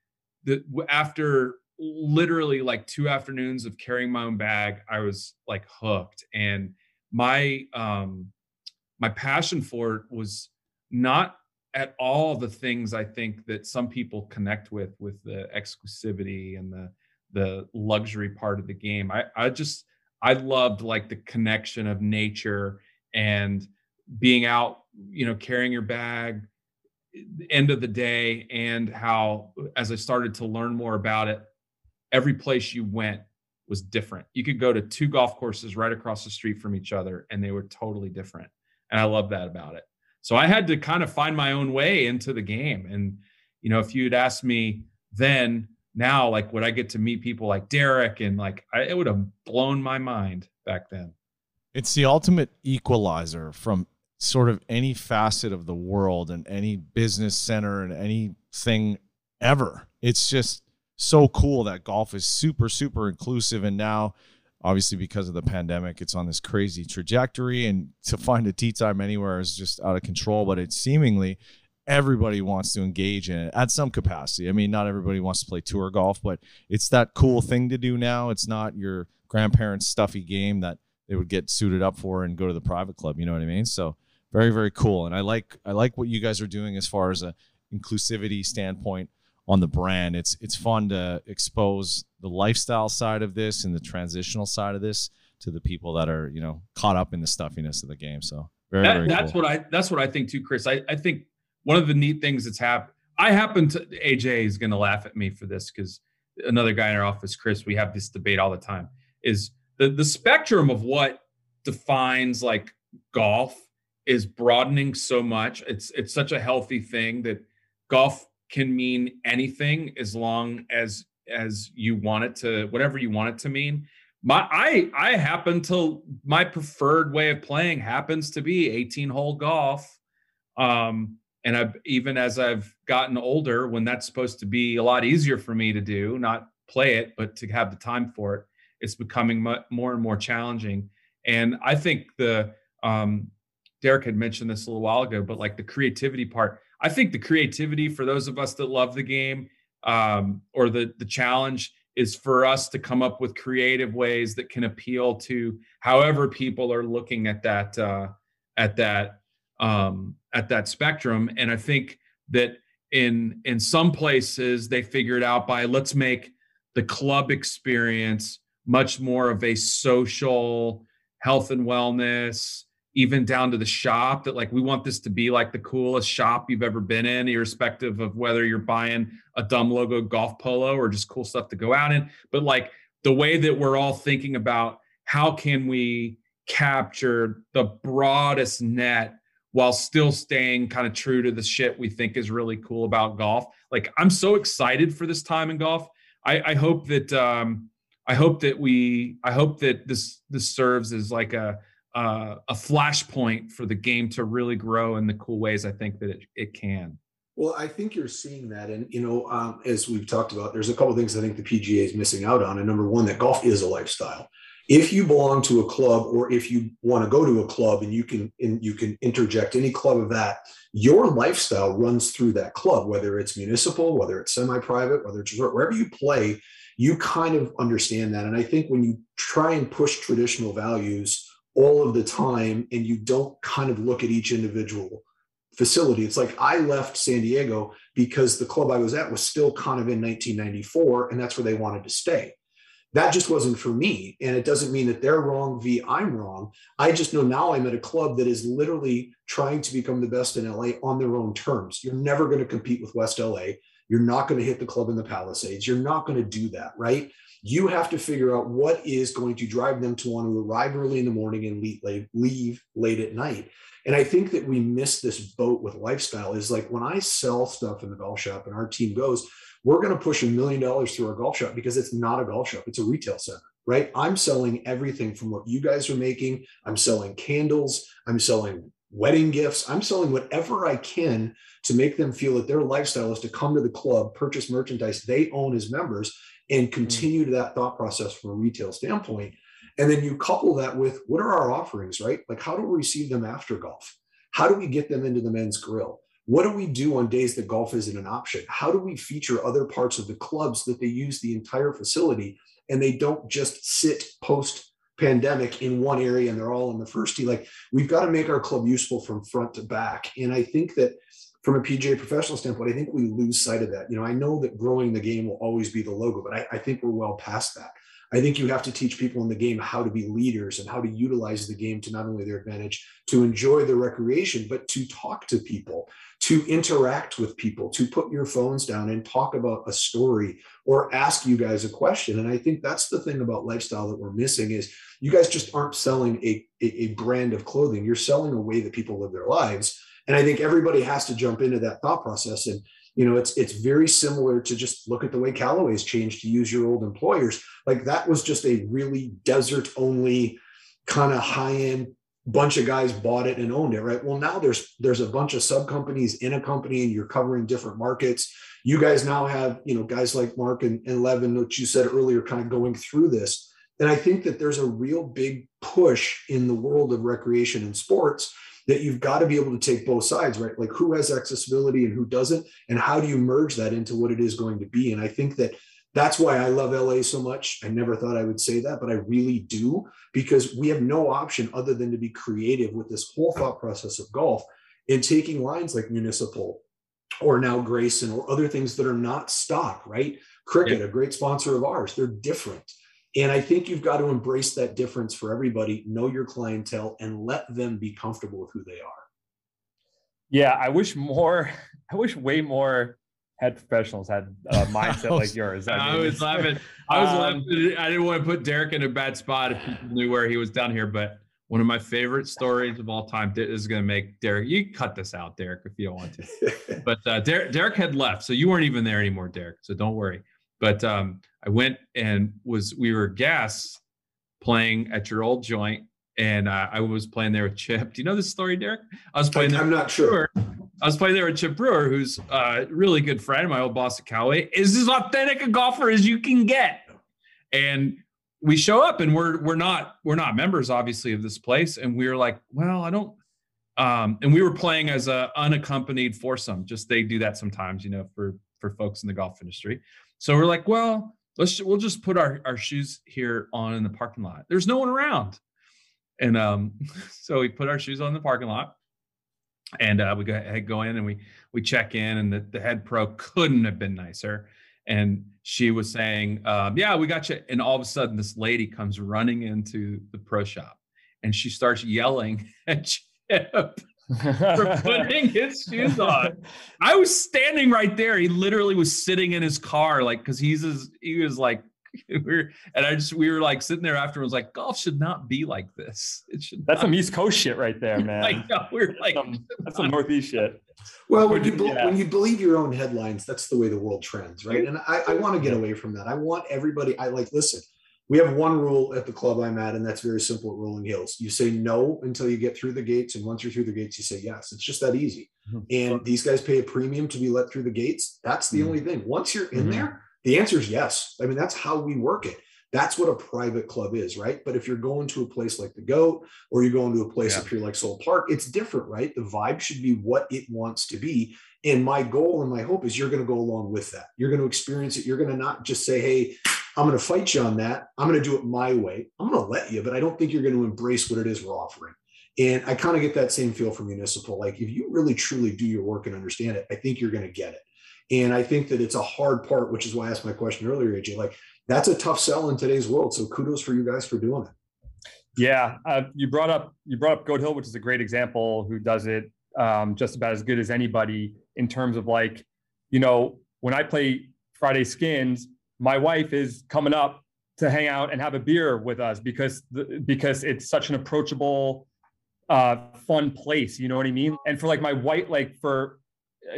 the after literally like two afternoons of carrying my own bag, I was like hooked. And my um my passion for it was not at all the things I think that some people connect with with the exclusivity and the the luxury part of the game. I I just I loved like the connection of nature and being out, you know, carrying your bag end of the day and how as I started to learn more about it, every place you went was different. You could go to two golf courses right across the street from each other and they were totally different. And I love that about it. So I had to kind of find my own way into the game. And, you know, if you'd asked me then, now, like, would I get to meet people like Derek and like, I, it would have blown my mind back then. It's the ultimate equalizer from sort of any facet of the world and any business center and anything ever. It's just so cool that golf is super super inclusive. And now obviously because of the pandemic it's on this crazy trajectory. And to find a tee time anywhere is just out of control but it's seemingly everybody wants to engage in it at some capacity. I mean not everybody wants to play tour golf but it's that cool thing to do now. It's not your grandparents stuffy game that they would get suited up for and go to the private club you know what i mean? So very very cool. And i like i like what you guys are doing as far as a inclusivity standpoint on the brand. It's it's fun to expose the lifestyle side of this and the transitional side of this to the people that are you know caught up in the stuffiness of the game. So very, that, very that's cool. what I that's what I think too, Chris. I, I think one of the neat things that's happened. I happen to AJ is going to laugh at me for this because another guy in our office, Chris, we have this debate all the time. Is the the spectrum of what defines like golf is broadening so much. It's it's such a healthy thing that golf can mean anything as long as as you want it to whatever you want it to mean. My i i happen to my preferred way of playing happens to be 18 hole golf. Um and i've even as i've gotten older when that's supposed to be a lot easier for me to do not play it but to have the time for it it's becoming more and more challenging. And i think the um derek had mentioned this a little while ago but like the creativity part I think the creativity for those of us that love the game um, or the the challenge is for us to come up with creative ways that can appeal to however people are looking at that uh, at that um, at that spectrum. And I think that in in some places they figured out by let's make the club experience much more of a social health and wellness even down to the shop that like we want this to be like the coolest shop you've ever been in irrespective of whether you're buying a dumb logo golf polo or just cool stuff to go out in but like the way that we're all thinking about how can we capture the broadest net while still staying kind of true to the shit we think is really cool about golf. Like I'm so excited for this time in golf. I, I hope that um, I hope that we I hope that this this serves as like a uh, a flashpoint for the game to really grow in the cool ways I think that it, it can. Well, I think you're seeing that, and you know, um, as we've talked about, there's a couple things I think the PGA is missing out on. And number one, that golf is a lifestyle. If you belong to a club, or if you want to go to a club, and you can and you can interject any club of that, your lifestyle runs through that club, whether it's municipal, whether it's semi-private, whether it's wherever you play, you kind of understand that. And I think when you try and push traditional values all of the time, and you don't kind of look at each individual facility. It's like I left San Diego because the club I was at was still kind of in 1994, and that's where they wanted to stay. That just wasn't for me. And it doesn't mean that they're wrong, V, I'm wrong. I just know now I'm at a club that is literally trying to become the best in LA on their own terms. You're never going to compete with West LA. You're not going to hit the club in the Palisades. You're not going to do that, right? You have to figure out what is going to drive them to want to arrive early in the morning and leave late, leave late at night. And I think that we miss this boat with lifestyle is like when I sell stuff in the golf shop and our team goes, we're going to push a million dollars through our golf shop because it's not a golf shop, it's a retail center, right? I'm selling everything from what you guys are making. I'm selling candles, I'm selling wedding gifts, I'm selling whatever I can to make them feel that their lifestyle is to come to the club, purchase merchandise they own as members, and mm-hmm. continue to that thought process from a retail standpoint. And then you couple that with what are our offerings, right? Like, how do we receive them after golf? How do we get them into the men's grill? What do we do on days that golf isn't an option? How do we feature other parts of the clubs that they use the entire facility and they don't just sit post pandemic in one area and they're all in the first tee? Like, we've got to make our club useful from front to back. And I think that from a PGA professional standpoint, I think we lose sight of that. You know, I know that growing the game will always be the logo, but I, I think we're well past that. I think you have to teach people in the game how to be leaders and how to utilize the game to not only their advantage, to enjoy the recreation, but to talk to people, to interact with people, to put your phones down and talk about a story or ask you guys a question. And I think that's the thing about lifestyle that we're missing is you guys just aren't selling a, a, a brand of clothing. You're selling a way that people live their lives. And I think everybody has to jump into that thought process. And you know, it's it's very similar to just look at the way Callaway's changed to use your old employers. Like that was just a really desert only kind of high end bunch of guys bought it and owned it, right? Well, now there's there's a bunch of sub companies in a company, and you're covering different markets. You guys now have you know guys like Mark and, and Levin, which you said earlier, kind of going through this. And I think that there's a real big push in the world of recreation and sports that you've got to be able to take both sides, right? Like who has accessibility and who doesn't, and how do you merge that into what it is going to be? And I think that that's why I love LA so much. I never thought I would say that, but I really do because we have no option other than to be creative with this whole thought process of golf and taking lines like municipal or now Greyson or other things that are not stock, right? Criquet, yeah. a great sponsor of ours, they're different. And I think you've got to embrace that difference for everybody, know your clientele, and let them be comfortable with who they are. Yeah, I wish more, I wish way more head professionals had a mindset like yours. I, mean, I was laughing. I was um, laughing. I didn't want to put Derek in a bad spot if people knew where he was down here, but one of my favorite stories of all time is going to make Derek. You cut this out, Derek, if you don't want to. but uh, Derek, Derek had left, so you weren't even there anymore, Derek. So don't worry. But um, I went and was we were guests playing at your old joint, and uh, I was playing there with Chip. Do you know this story, Derek? I was playing. I'm not sure. I was playing there with Chip Brewer, who's a really good friend, my old boss at Callaway, is as authentic a golfer as you can get. And we show up and we're we're not we're not members obviously of this place and we are like well i don't um and we were playing as a unaccompanied foursome just they do that sometimes you know for for folks in the golf industry so we're like, well, let's we'll just put our, our shoes here on in the parking lot. There's no one around. And um, so we put our shoes on the parking lot and uh, we go go in and we we check in and the, the head pro couldn't have been nicer. And she was saying, um, yeah, we got you. And all of a sudden this lady comes running into the pro shop and she starts yelling at Chip for putting his shoes on. I was standing right there. He literally was sitting in his car, like, because he's his, he was like we're and I just we were like sitting there afterwards, like golf should not be like this. It should. That's some East Coast shit right there, man. I know, we're like that's some, that's some Northeast shit. Well, when you be- yeah. when you believe your own headlines, that's the way the world trends, right? And I, I want to get away from that. I want everybody. I like listen. We have one rule at the club I'm at, and that's very simple at Rolling Hills. You say no until you get through the gates, and once you're through the gates, you say yes. It's just that easy. Mm-hmm. And these guys pay a premium to be let through the gates. That's the mm-hmm. only thing. Once you're in mm-hmm. there, the answer is yes. I mean, that's how we work it. That's what a private club is, right? But if you're going to a place like the Goat or you're going to a place yeah. up here like Soule Park, it's different, right? The vibe should be what it wants to be. And my goal and my hope is you're going to go along with that. You're going to experience it. You're going to not just say, hey, I'm going to fight you on that. I'm going to do it my way. I'm going to let you, but I don't think you're going to embrace what it is we're offering. And I kind of get that same feel from municipal. Like if you really truly do your work and understand it, I think you're going to get it. And I think that it's a hard part, which is why I asked my question earlier, AJ. Like that's a tough sell in today's world. So kudos for you guys for doing it. Yeah, uh, you brought up you brought up Goat Hill, which is a great example. Who does it um, just about as good as anybody in terms of like, you know, when I play Friday Skins, my wife is coming up to hang out and have a beer with us because the, because it's such an approachable, uh, fun place. You know what I mean? And for like my white, like for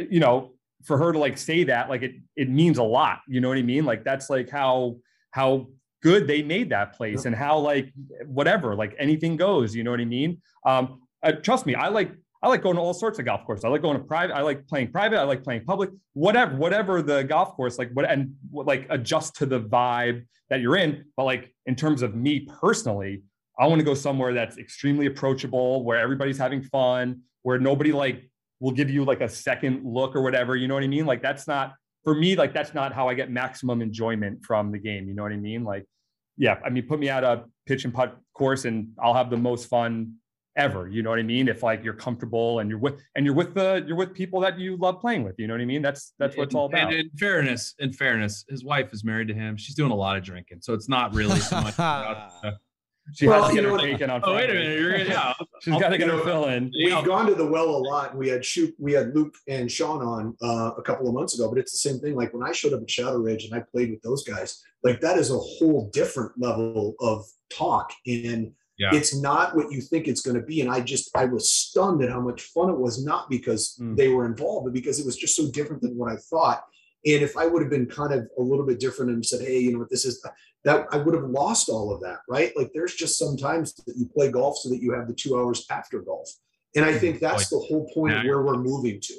you know, for her to like say that like it it means a lot you know what i mean like that's like how how good they made that place and how like whatever like anything goes you know what i mean um uh, trust me i like i like going to all sorts of golf courses i like going to private i like playing private i like playing public whatever whatever the golf course like what and like adjust to the vibe that you're in but like in terms of me personally i want to go somewhere that's extremely approachable where everybody's having fun where nobody like will give you like a second look or whatever. You know what I mean? Like that's not for me. Like that's not how I get maximum enjoyment from the game. You know what I mean? Like, yeah, I mean, put me at a pitch and putt course, and I'll have the most fun ever. You know what I mean? If like you're comfortable and you're with and you're with the you're with people that you love playing with. You know what I mean? That's that's what it's all about. And in fairness, in fairness, his wife is married to him. She's doing a lot of drinking, so it's not really so much. She well, has to get her bacon on. Oh, wait a minute. You're, yeah. She's got to get her fill in. We've yeah. gone to the well a lot. We had shoot. We had Luke and Sean on uh, a couple of months ago, but it's the same thing. Like when I showed up at Shadow Ridge and I played with those guys, like that is a whole different level of talk, and yeah. it's not what you think it's going to be. And I just I was stunned at how much fun it was, not because mm. they were involved, but because it was just so different than what I thought. And if I would have been kind of a little bit different and said, hey, you know what, this is that I would have lost all of that, right? Like there's just sometimes that you play golf so that you have the two hours after golf. And I think that's the whole point now of where we're moving to.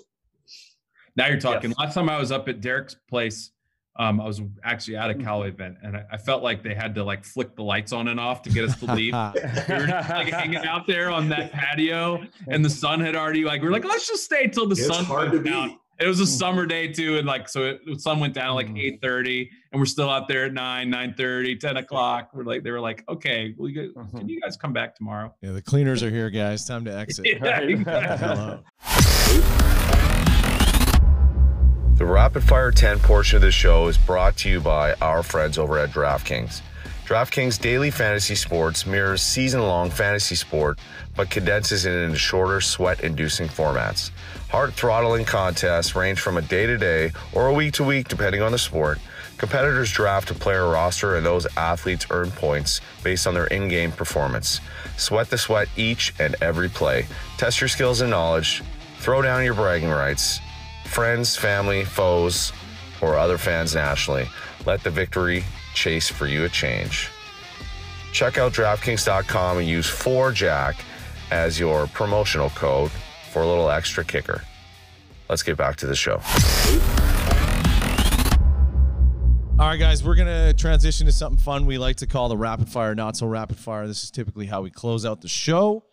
Now you're talking. Yes. Last time I was up at Derek's place, um, I was actually at a mm-hmm. Event, and I, I, felt like they had to like flick the lights on and off to get us to leave. we were just, like hanging out there on that patio, and the sun had already like we are like, let's just stay till the it's sun hard to out. It was a mm-hmm. summer day too, and like so, it, the sun went down like mm-hmm. eight thirty, and we're still out there at 9, 9 30, 10 o'clock. We're like, they were like, okay, well, you guys, can you guys come back tomorrow? Yeah, the cleaners are here, guys. Time to exit. yeah, exactly. The Rapid Fire 10 portion of the show is brought to you by our friends over at DraftKings. DraftKings Daily Fantasy Sports mirrors season long fantasy sport, but condenses it into shorter, sweat inducing formats. Heart throttling contests range from a day to day or a week to week, depending on the sport. Competitors draft a player roster, and those athletes earn points based on their in game performance. Sweat the sweat each and every play. Test your skills and knowledge. Throw down your bragging rights. Friends, family, foes, or other fans nationally. Let the victory chase for you a change. Check out DraftKings.com and use 4Jack as your promotional code for a little extra kicker. Let's get back to the show. All right, guys, we're going to transition to something fun we like to call the rapid fire, not so rapid fire. This is typically how we close out the show.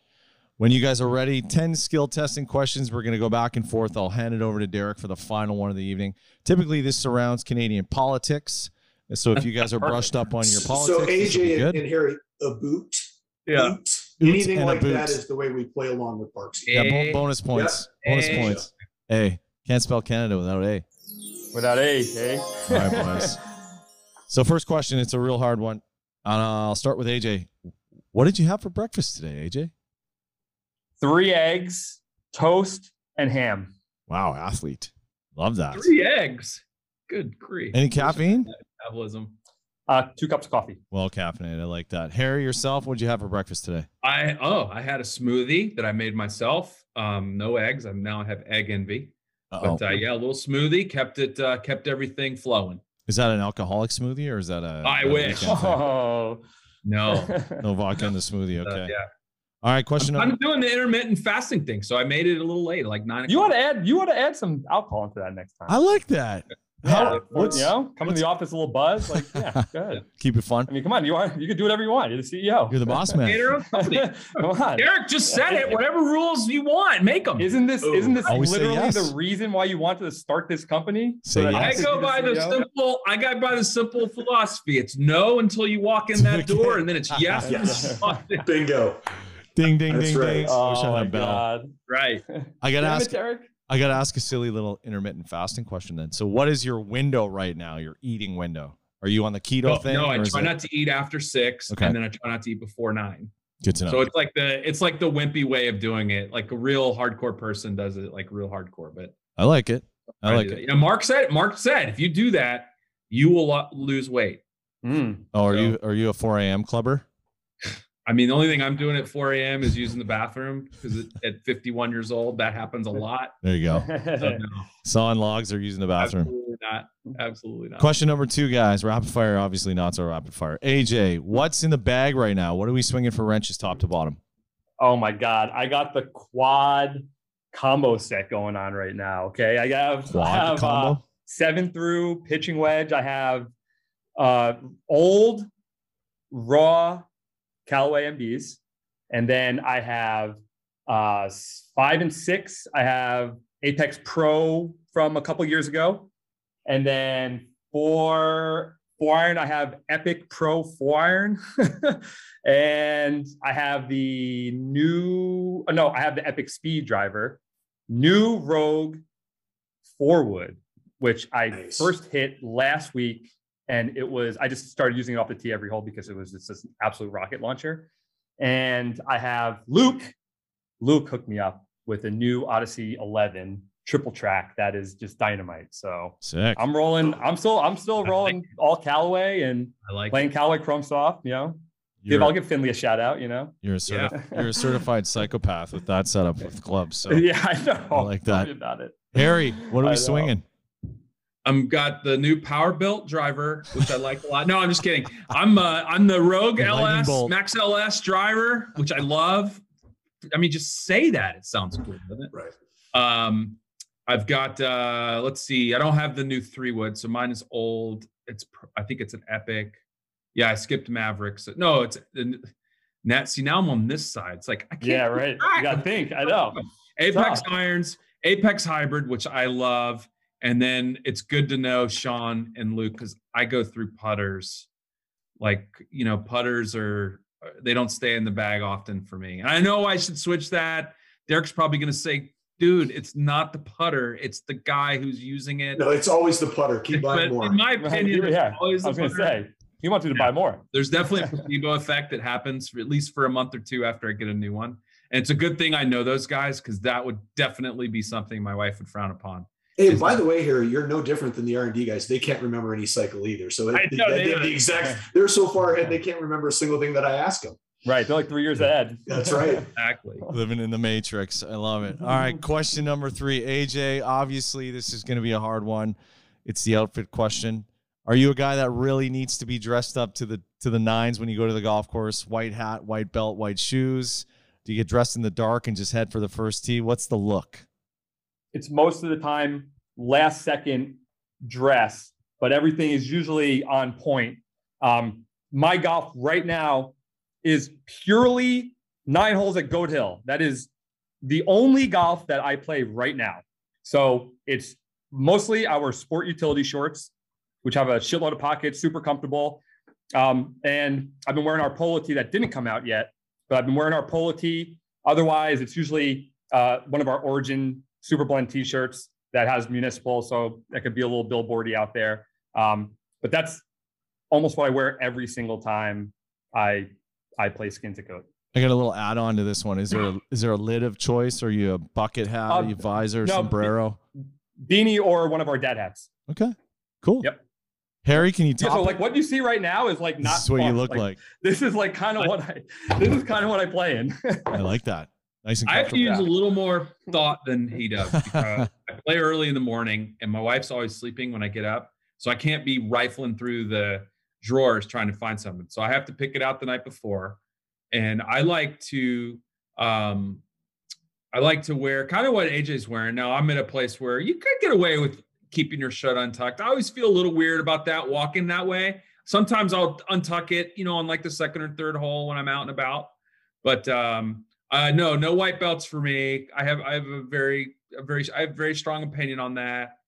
When you guys are ready, 10 skill testing questions. We're going to go back and forth. I'll hand it over to Derek for the final one of the evening. Typically, this surrounds Canadian politics. So if you guys are brushed up on your politics, so AJ and, and Harry, a boot, yeah. boot, Anything like that is the way we play along with Parks. Yeah, bonus points. Yep. Bonus a. points. A. Can't spell Canada without A. Without A, eh? All right, boys. so first question, it's a real hard one. Uh, I'll start with AJ. What did you have for breakfast today, AJ? Three eggs, toast, and ham. Wow, athlete. Love that. Three eggs. Good grief. Any caffeine? Metabolism. Uh, two cups of coffee. Well caffeinated. I like that. Harry, yourself, what'd you have for breakfast today? I oh, I had a smoothie that I made myself. Um, no eggs. I now I have egg envy. Uh-oh. But uh, yeah, a little smoothie kept it uh, kept everything flowing. Is that an alcoholic smoothie or is that a? I a wish. Oh no, no vodka in the smoothie. Uh, okay. Uh, yeah. All right, question. I'm, I'm, doing the intermittent fasting thing, so I made it a little late, like nine. O'clock. You want to add? You want to add some alcohol into that next time? I like that. How, what's, you know, come to the office a little buzz, like yeah, good. Keep it fun. I mean, come on, you want you can do whatever you want. You're the CEO. You're the boss man. come on, Derek just said it. Whatever rules you want, make them. Isn't this Ooh. isn't this Always literally yes. the reason why you wanted to start this company? Say so yes. I go by the, the simple. I go by the simple philosophy. It's no until you walk in that door, and then it's yes. yes. Bingo. Ding ding That's ding right. ding. Oh, my god! Right. I gotta ask. It, I got to ask a silly little intermittent fasting question then. So, what is your window right now? Your eating window? Are you on the keto no, thing? No, I try it... not to eat after six, okay. and then I try not to eat before nine. Good to know. So it's like the it's like the wimpy way of doing it. Like a real hardcore person does it, like real hardcore. But I like it. I like it. You know, Mark said. Mark said, if you do that, you will lose weight. Mm. Oh, are so, you are you a 4 a.m. clubber? I mean, the only thing I'm doing at 4 a.m. is using the bathroom because at 51 years old, that happens a lot. There you go. So, no. Sawing logs or using the bathroom. Absolutely not. Absolutely not. Question number two, guys. Rapid fire, obviously not so rapid fire. AJ, what's in the bag right now? What are we swinging for wrenches top to bottom? Oh my God. I got the quad combo set going on right now. Okay. I have, quad I have combo? Uh, seven through pitching wedge. I have uh, old raw Callaway MDs. And then I have uh, five and six. I have Apex Pro from a couple years ago. And then four four iron, I have Epic Pro four iron. and I have the new, oh, no, I have the Epic Speed driver, new Rogue four wood, which I nice. first hit last week and it was I just started using it off the tee every hole because it was just this absolute rocket launcher. And I have Luke. Luke hooked me up with a new Odyssey 11 triple track that is just dynamite. So Sick. I'm rolling. I'm still I'm still rolling like all Callaway and I like playing it. Callaway Chrome Soft. You know, give I'll give Finley a shout out. You know, you're a certif- yeah. you're a certified psychopath with that setup with clubs. So yeah, I know. I like that. About it. Harry, what are we swinging? I'm got the new PowerBilt driver, which I like a lot. No, I'm just kidding. I'm uh, I'm the Rogue the LS Max LS driver, which I love. I mean, just say that it sounds cool, doesn't it? Right. Um, I've got uh, let's see. I don't have the new three wood, so mine is old. It's I think it's an Epic. Yeah, I skipped Mavriks. No, it's net. See, now I'm on this side. It's like I can't. Yeah, right. You got to think. I know. Apex irons, Apex hybrid, which I love and then it's good to know Sean and Luke because I go through putters. Like, you know, putters are, uh, they don't stay in the bag often for me. And I know I should switch that. Derek's probably going to say, dude, it's not the putter, it's the guy who's using it. No, it's always the putter. Keep buying more. In my opinion, yeah, I was going to say, he wants you to yeah. buy more. There's definitely a placebo effect that happens for at least for a month or two after I get a new one. And it's a good thing I know those guys because that would definitely be something my wife would frown upon. Hey, by the way, here you're no different than the R and D guys. They can't remember any cycle either. So they, they, the exact. They're so far ahead they can't remember a single thing that I ask them. Right, they're like three years ahead. That's right. exactly. Living in the matrix. I love it. All right, question number three, AJ. Obviously, this is going to be a hard one. It's the outfit question. Are you a guy that really needs to be dressed up to the to the nines when you go to the golf course? White hat, white belt, white shoes. Do you get dressed in the dark and just head for the first tee? What's the look? It's most of the time last second dress, but everything is usually on point. Um, my golf right now is purely nine holes at Goat Hill. That is the only golf that I play right now. So it's mostly our sport utility shorts, which have a shitload of pockets, super comfortable. Um, and I've been wearing our polo tee that didn't come out yet, but I've been wearing our polo tee. Otherwise, it's usually uh, one of our Origin Super Blend t-shirts that has municipal, so that could be a little billboardy out there. Um, but that's almost what I wear every single time I I play skin to coat. I got a little add on to this one. Is there a, is there a lid of choice? Are you a bucket hat? Um, you visor, no, sombrero? Beanie or one of our dad hats. Okay, cool. Yep. Harry, can you tell? Yeah, so like what you see right now is like not. This is what fun. you look like, like. This is like kind of what I. This is kind of what I play in. I like that. Nice and I have to use a little more thought than he does. I play early in the morning, and my wife's always sleeping when I get up, so I can't be rifling through the drawers trying to find something. So I have to pick it out the night before, and I like to. Um, I like to wear kind of what AJ's wearing. Now I'm in a place where you could get away with keeping your shirt untucked. I always feel a little weird about that walking that way. Sometimes I'll untuck it, you know, on like the second or third hole when I'm out and about. But um, uh, no, no white belts for me. I have I have a very a very I have very strong opinion on that.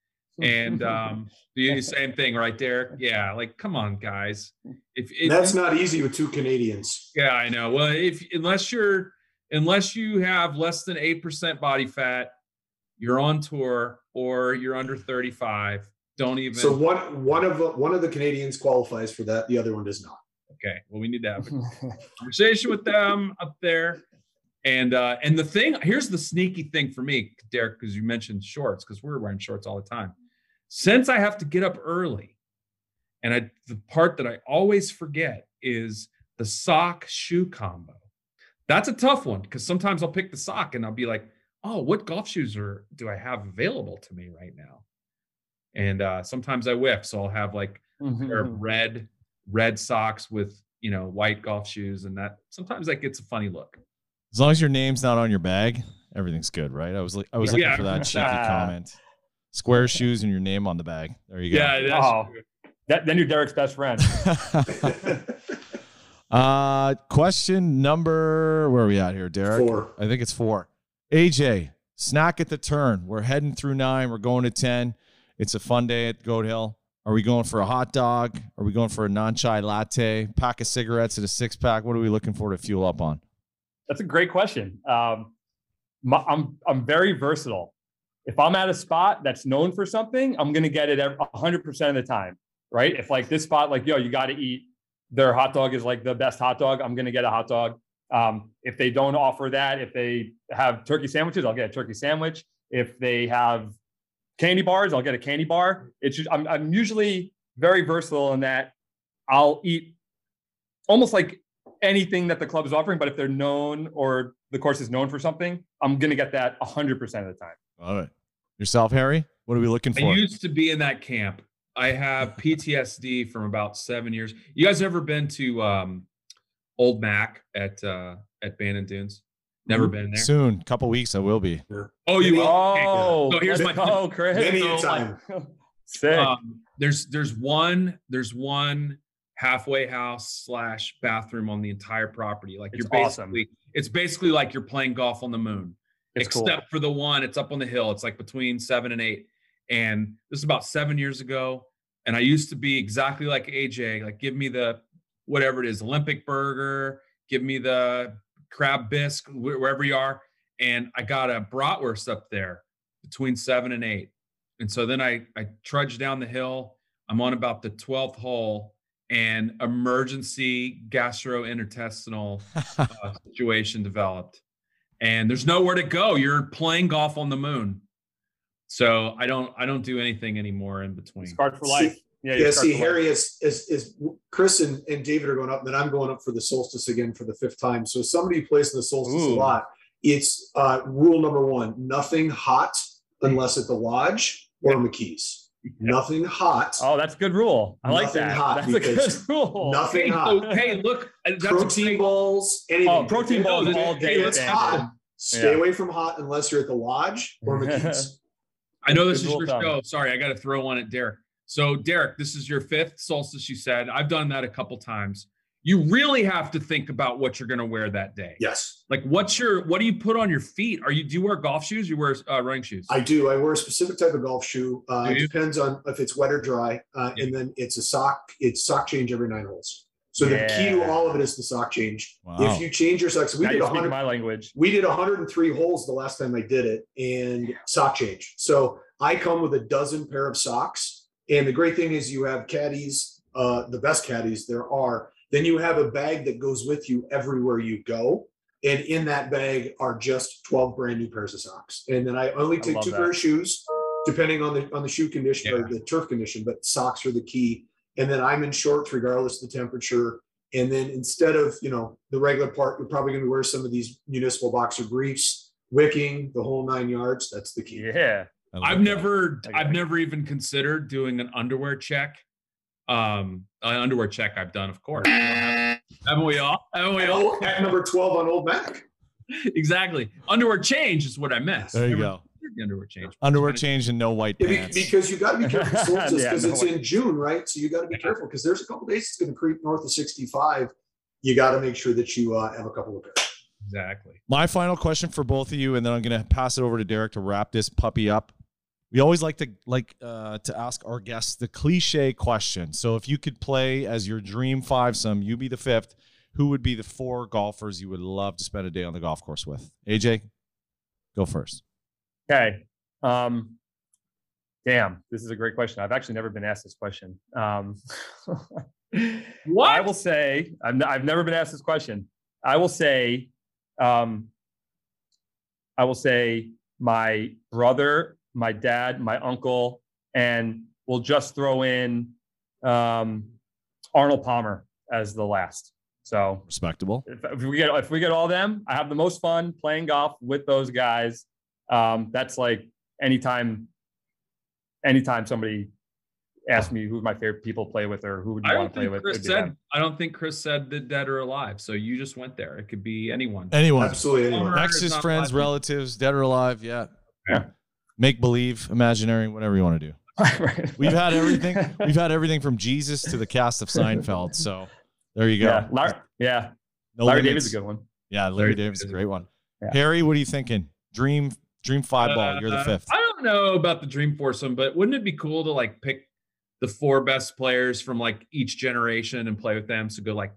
And um, the same thing, right, Derek? Yeah, like come on, guys. If, if that's not easy with two Canadians. Yeah, I know. Well, if unless you're unless you have less than eight percent body fat, you're on tour or you're under 35. Don't even. So one one of the, one of the Canadians qualifies for that. The other one does not. Okay. Well, we need to have a conversation with them up there. And uh, and the thing here's the sneaky thing for me, Derek, because you mentioned shorts, because we're wearing shorts all the time. Since I have to get up early, and I the part that I always forget is the sock shoe combo. That's a tough one because sometimes I'll pick the sock and I'll be like, oh, what golf shoes are do I have available to me right now? And uh, sometimes I whip, so I'll have like mm-hmm. red red socks with you know white golf shoes, and that sometimes that gets a funny look. As long as your name's not on your bag, everything's good, right? I was like, I was looking yeah. for that cheeky comment. Square shoes and your name on the bag. There you go. Yeah, oh, that, then you're Derek's best friend. uh, question number where are we at here, Derek? Four. I think it's four. AJ, snack at the turn. We're heading through nine. We're going to 10. It's a fun day at Goat Hill. Are we going for a hot dog? Are we going for a non chai latte? Pack of cigarettes and a six pack? What are we looking for to fuel up on? That's a great question. Um, my, I'm I'm very versatile. If I'm at a spot that's known for something, I'm to get it 100% of the time, right? If like this spot, like yo, you got to eat. Their hot dog is like the best hot dog. I'm to get a hot dog. Um, if they don't offer that, if they have turkey sandwiches, I'll get a turkey sandwich. If they have candy bars, I'll get a candy bar. It's just, I'm, I'm usually very versatile in that I'll eat almost like anything that the club is offering. But if they're known or the course is known for something, I'm going to get that 100% of the time. All right. Yourself, Harry? What are we looking for? I used to be in that camp. I have PTSD from about seven years. You guys ever been to um, Old Mac at uh, at Bandon Dunes. Never been there. Soon, couple weeks, I will be. Oh, you will? Oh, so here's my oh, Chris. Many a time. Sick. Um, there's there's one there's one halfway house slash bathroom on the entire property. Like it's you're basically awesome. it's basically like you're playing golf on the moon. It's except cool. for the one, it's up on the hill. It's like between seven and eight. And this is about seven years ago. And I used to be exactly like AJ, like give me the whatever it is, Olympic burger, give me the crab bisque, wherever you are. And I got a bratwurst up there between seven and eight. And so then I, I trudge down the hill. I'm on about the 12th hole and emergency gastrointestinal uh, situation developed. And there's nowhere to go. You're playing golf on the moon. So I don't I don't do anything anymore in between. Scarred for life. Yeah, yeah see, Harry is, is is Chris and, and David are going up, and then I'm going up for the solstice again for the fifth time. So somebody who plays in the solstice Ooh. a lot, it's uh, rule number one: nothing hot unless at the lodge or McKee's. Yeah. Nothing hot. Oh, that's a good rule. I like that. Hot that's a good rule. Nothing hey, hot. So, hey, look, uh, protein balls, anything. Oh, protein balls all day. Hey, it's hot. Stay yeah. away from hot unless you're at the lodge or McKee's. I know this good is your show. Sorry, I got to throw one at Derek. So, Derek, this is your fifth solstice, you said. I've done that a couple times. You really have to think about what you're going to wear that day. Yes. Like, what's your, what do you put on your feet? Are you, do you wear golf shoes? You wear uh, running shoes? I do. I wear a specific type of golf shoe. Uh, it depends on if it's wet or dry. Uh, yeah. And then it's a sock, it's sock change every nine holes. So yeah. the key to all of it is the sock change. Wow. If you change your socks, we now did 100, my language. We did 103 holes the last time I did it and sock change. So I come with a dozen pair of socks and the great thing is you have caddies, uh, the best caddies there are. Then you have a bag that goes with you everywhere you go. And in that bag are just 12 brand new pairs of socks. And then I only take I two that. pair of shoes, depending on the on the shoe condition yeah. or the turf condition, but socks are the key. and then I'm in shorts regardless of the temperature. And then instead of you know the regular part, you're probably going to wear some of these municipal boxer briefs, wicking the whole nine yards. That's the key. Yeah. I've never, I've never even considered doing an underwear check. Um, an underwear check I've done, of course. Haven't we all? Haven't we all? Oh, at number twelve on Old Mac. exactly. Underwear change is what I meant. There you go. The underwear change. Underwear change and no white Yeah, pants. because you got to be careful because Yeah, it's no in June, right? So you got to be careful because there's a couple days it's going to creep north of 65. You got to make sure that you uh, have a couple of pairs. Exactly. My final question for both of you, and then I'm going to pass it over to Derek to wrap this puppy up. We always like to like uh, to ask our guests the cliche question. So, if you could play as your dream five some, you be the fifth. Who would be the four golfers you would love to spend a day on the golf course with? AJ, go first. Okay. Um, damn, this is a great question. I've actually never been asked this question. Um, What? I will say, I've, n- I've never been asked this question. I will say, um, I will say my brother, my dad, my uncle, and we'll just throw in um, Arnold Palmer as the last. So Respectable. if, if we get if we get all them, I have the most fun playing golf with those guys. Um, that's like anytime, anytime somebody asks me who my favorite people play with or who would you I want don't to play think with, Chris said. I don't think Chris said the dead or alive. So you just went there. It could be anyone. Anyone. Absolutely. Anyone. Exes, friends, relatives, dead or alive. Yeah. Yeah. Make believe, imaginary, whatever you want to do. Right. We've had everything. We've had everything from Jesus to the cast of Seinfeld. So there you go. yeah, Larry, yeah. No Larry. David's a good one. Yeah, Larry Larry David's a great one. Yeah. Harry, what are you thinking? Dream, dream five ball. You're the Uh, fifth. I don't know about the dream foursome, but wouldn't it be cool to like pick the four best players from like each generation and play with them? So go like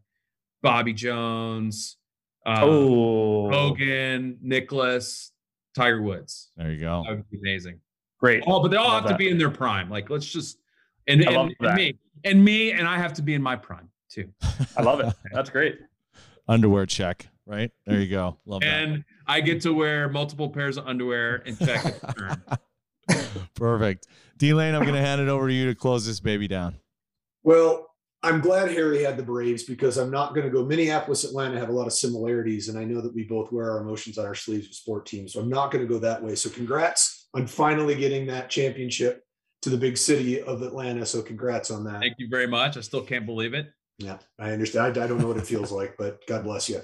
Bobby Jones, uh, oh, Hogan, Nicklaus, Tiger Woods. There you go. That would be amazing. great. Oh, but they all Love have to be in their prime. Like, let's just and, and, and me and me and I have to be in my prime too. I love it. That's great. Underwear check. Right there you go. Love that. And I get to wear multiple pairs of underwear and check turn. Perfect. D Lane, I'm going to hand it over to you to close this baby down. Well, I'm glad Harry had the Braves because I'm not going to go. Minneapolis, Atlanta have a lot of similarities, and I know that we both wear our emotions on our sleeves with sport teams. So I'm not going to go that way. So congrats on finally getting that championship to the big city of Atlanta. So congrats on that. Thank you very much. I still can't believe it. Yeah, I understand. I, I don't know what it feels like, but God bless you.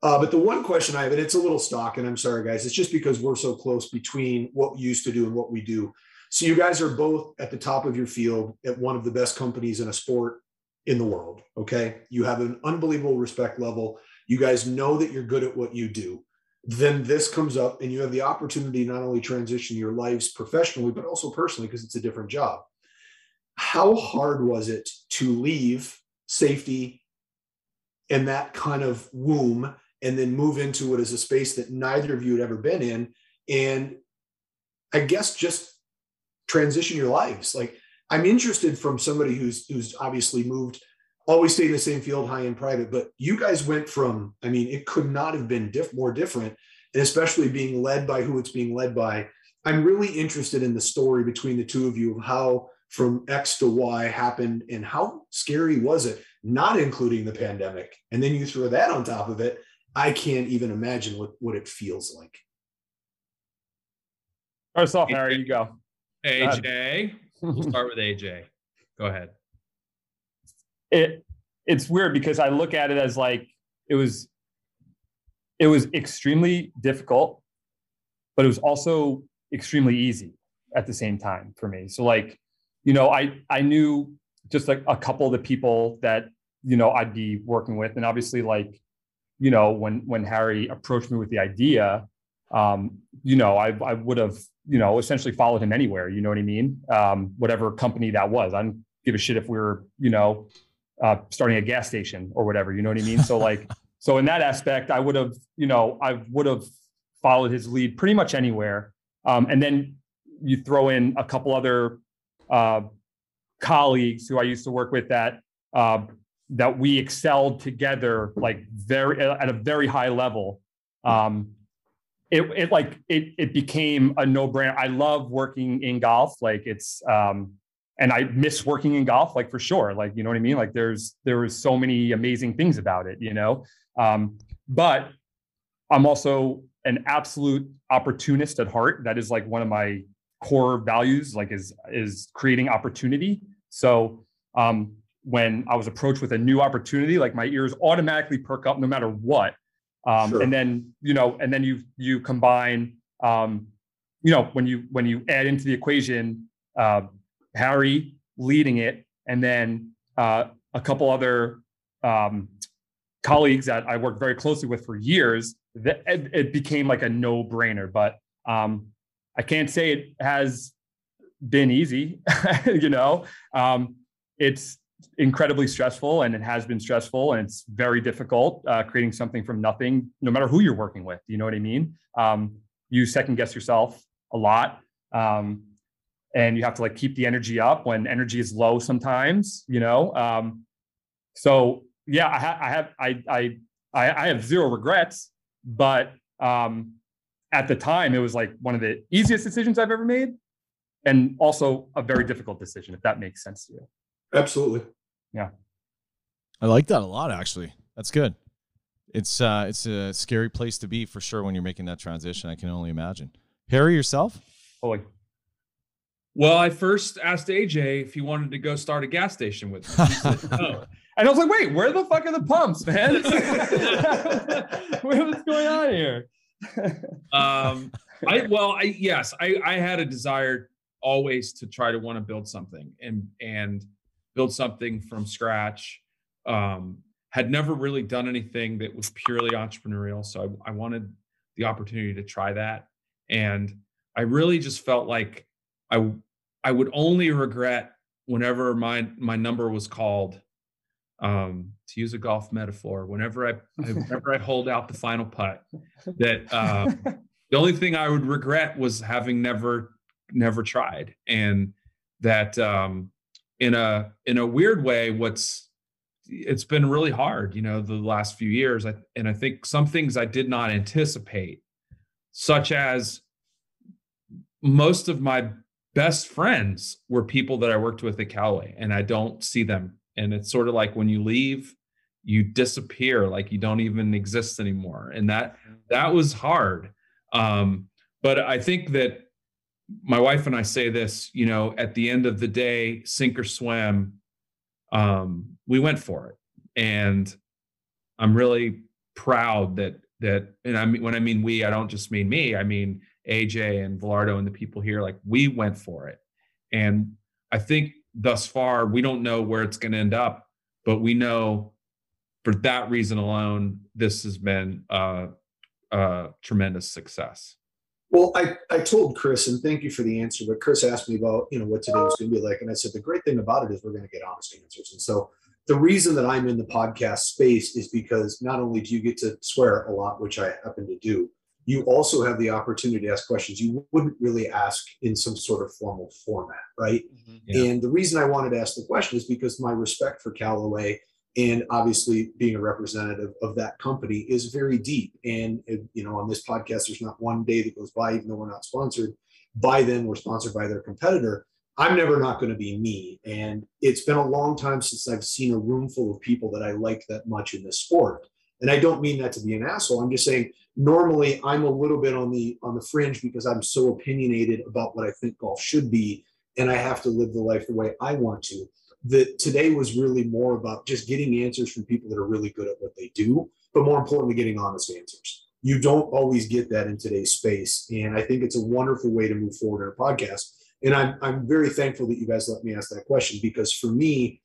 Uh, but the one question I have, and it's a little stock, and I'm sorry, guys, it's just because we're so close between what we used to do and what we do. So you guys are both at the top of your field at one of the best companies in a sport in the world. Okay. You have an unbelievable respect level. You guys know that you're good at what you do. Then this comes up, and you have the opportunity not only transition your lives professionally, but also personally, because it's a different job. How hard was it to leave safety and that kind of womb and then move into what is a space that neither of you had ever been in and i guess just transition your lives like i'm interested from somebody who's who's obviously moved always stayed in the same field high and private but you guys went from i mean it could not have been diff- more different and especially being led by who it's being led by i'm really interested in the story between the two of you of how from x to y happened and how scary was it not including the pandemic and then you throw that on top of it i can't even imagine what, what it feels like First off, Harry, you go. AJ. We'll start with AJ. Go ahead. it it's weird because I look at it as like it was it was extremely difficult, but it was also extremely easy at the same time for me. So like, you know, I I knew just like a couple of the people that you know I'd be working with, and obviously like, you know, when when Harry approached me with the idea, um, you know, I I would have you know essentially followed him anywhere. You know what I mean? Um, whatever company that was, I don't give a shit if we were you know uh, starting a gas station or whatever. You know what I mean? So like, so in that aspect, I would have, you know, I would have followed his lead pretty much anywhere. Um, and then you throw in a couple other uh, colleagues who I used to work with that uh, that we excelled together, like very at a very high level. Um, it, it like it it became a no brainer. I love working in golf. Like it's um, and I miss working in golf, like for sure. Like, you know what I mean? Like there's, there was so many amazing things about it, you know? Um, but I'm also an absolute opportunist at heart. That is like one of my core values, like is, is creating opportunity. So, um, when I was approached with a new opportunity, like my ears automatically perk up no matter what. Um, sure. and then, you know, and then you, you combine, um, you know, when you, when you add into the equation, uh, Harry leading it, and then uh, a couple other um, colleagues that I worked very closely with for years. That it, it became like a no-brainer. But um, I can't say it has been easy. you know, um, it's incredibly stressful, and it has been stressful, and it's very difficult uh, creating something from nothing. No matter who you're working with, you know what I mean. Um, you second guess yourself a lot. Um, and you have to like keep the energy up when energy is low sometimes you know um, so yeah i, ha- I have I, I i have zero regrets but um, at the time it was like one of the easiest decisions i've ever made and also a very difficult decision if that makes sense to you absolutely yeah i like that a lot actually that's good it's uh it's a scary place to be for sure when you're making that transition i can only imagine harry yourself oh well, I first asked AJ if he wanted to go start a gas station with me. Said, no. And I was like, wait, where the fuck are the pumps, man? What's going on here? um, I well, I yes, I I had a desire always to try to want to build something and and build something from scratch. Um, had never really done anything that was purely entrepreneurial, so I, I wanted the opportunity to try that, and I really just felt like I I would only regret whenever my my number was called. Um, to use a golf metaphor, whenever I whenever I hold out the final putt, that uh, the only thing I would regret was having never never tried, and that um, in a in a weird way, what's it's been really hard, you know, the last few years, I, and I think some things I did not anticipate, such as most of my best friends were people that I worked with at Callaway, and I don't see them. And it's sort of like when you leave, you disappear, like you don't even exist anymore. And that that was hard. Um, but I think that my wife and I say this, you know, at the end of the day, sink or swim, um, we went for it. And I'm really proud that that and I mean when I mean we, I don't just mean me, I mean AJ and Velardo and the people here, like we went for it. And I think thus far, we don't know where it's going to end up, but we know for that reason alone, this has been a, a tremendous success. Well, I, I told Chris, and thank you for the answer, but Chris asked me about, you know, what today was going to be like. And I said, the great thing about it is we're going to get honest answers. And so the reason that I'm in the podcast space is because not only do you get to swear a lot, which I happen to do, you also have the opportunity to ask questions you wouldn't really ask in some sort of formal format, right? Mm-hmm. Yeah. And the reason I wanted to ask the question is because my respect for Callaway and obviously being a representative of that company is very deep. And you know, on this podcast, there's not one day that goes by, even though we're not sponsored by them, we're sponsored by their competitor. I'm never not going to be me. And it's been a long time since I've seen a room full of people that I like that much in this sport. And I don't mean that to be an asshole. I'm just saying normally I'm a little bit on the on the fringe because I'm so opinionated about what I think golf should be, and I have to live the life the way I want to. That today was really more about just getting answers from people that are really good at what they do, but more importantly, getting honest answers. You don't always get that in today's space, and I think it's a wonderful way to move forward in a podcast. And I'm I'm very thankful that you guys let me ask that question because for me,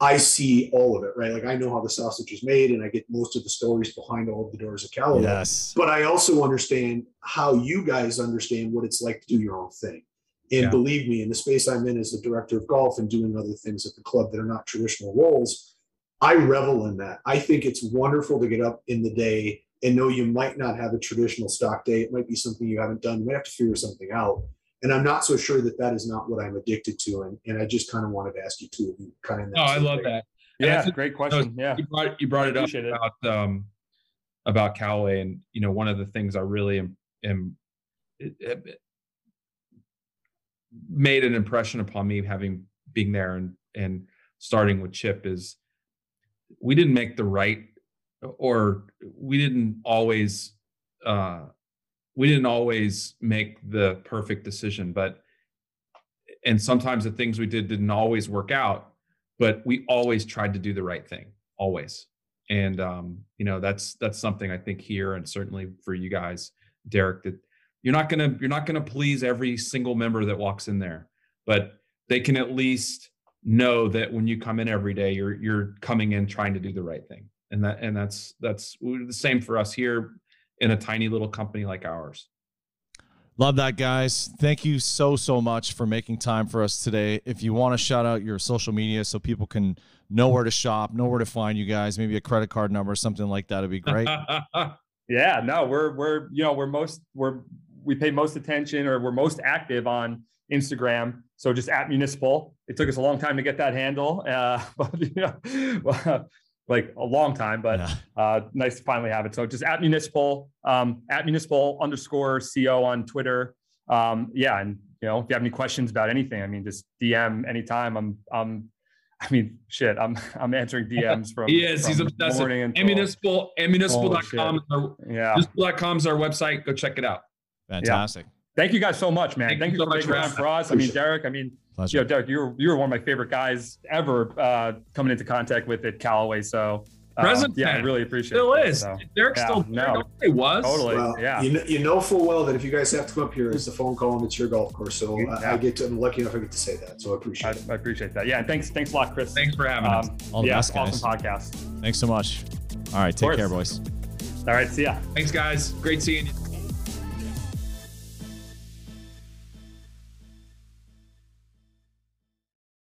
I see all of it, right? Like I know how the sausage is made and I get most of the stories behind all of the doors of Callaway. Yes. But I also understand how you guys understand what it's like to do your own thing. And yeah. believe me, in the space I'm in as a director of golf and doing other things at the club that are not traditional roles, I revel in that. I think it's wonderful to get up in the day and know you might not have a traditional stock day. It might be something you haven't done. You might have to figure something out and I'm not so sure that that is not what I'm addicted to. And, and I just kind of wanted to ask you two of you kind of. Oh, I love that. Yeah, that's great question. yeah, you brought, you brought it up it. about um, about Callaway, and you know one of the things I really am, am it, it made an impression upon me having being there and and starting with Chip is we didn't make the right or we didn't always uh, we didn't always make the perfect decision, but and sometimes the things we did didn't always work out, but we always tried to do the right thing, always. And um, you know that's that's something I think here and certainly for you guys, Derek, that you're not gonna you're not gonna please every single member that walks in there, but they can at least know that when you come in every day, you're you're coming in trying to do the right thing, and that and that's that's the same for us here in a tiny little company like ours. Love that, guys. Thank you so, so much for making time for us today. If you want to shout out your social media so people can know where to shop, know where to find you guys, maybe a credit card number, or something like that would be great. yeah, no, we're, we're, you know, we're most, we're, we pay most attention or we're most active on Instagram. So just at municipal. It took us a long time to get that handle, uh, but you know, like a long time, but yeah. uh, nice to finally have it. So just at municipal, um, at municipal underscore co on Twitter. Um, yeah, and you know, if you have any questions about anything, I mean, just DM anytime. I'm, I'm, I mean, shit, I'm, I'm answering DMs from. he is. From he's obsessive. Until, municipal, municipal.com. Oh, yeah. Municipal.com is our website. Go check it out. Fantastic. Yeah. Thank you guys so much, man. Thank, Thank you so much for making time for us. I mean, Derek. I mean, Pleasure. You know, Derek, you're you were one of my favorite guys ever uh, coming into contact with at Callaway. So uh, Present, yeah, I really appreciate it. still it. Is so, Derek yeah, still no, it was totally, well, yeah. You know, you know full well that if you guys have to come up here, it's a phone call and it's your golf course. So yeah. I, I, get to, I'm lucky enough I get to say that. So I appreciate I, it. I appreciate that. Yeah, thanks, thanks a lot, Chris. Thanks for having um, us. All the yeah, best, guys. Awesome podcast. Thanks so much. All right, take care, boys. All right, see ya. Thanks, guys. Great seeing you.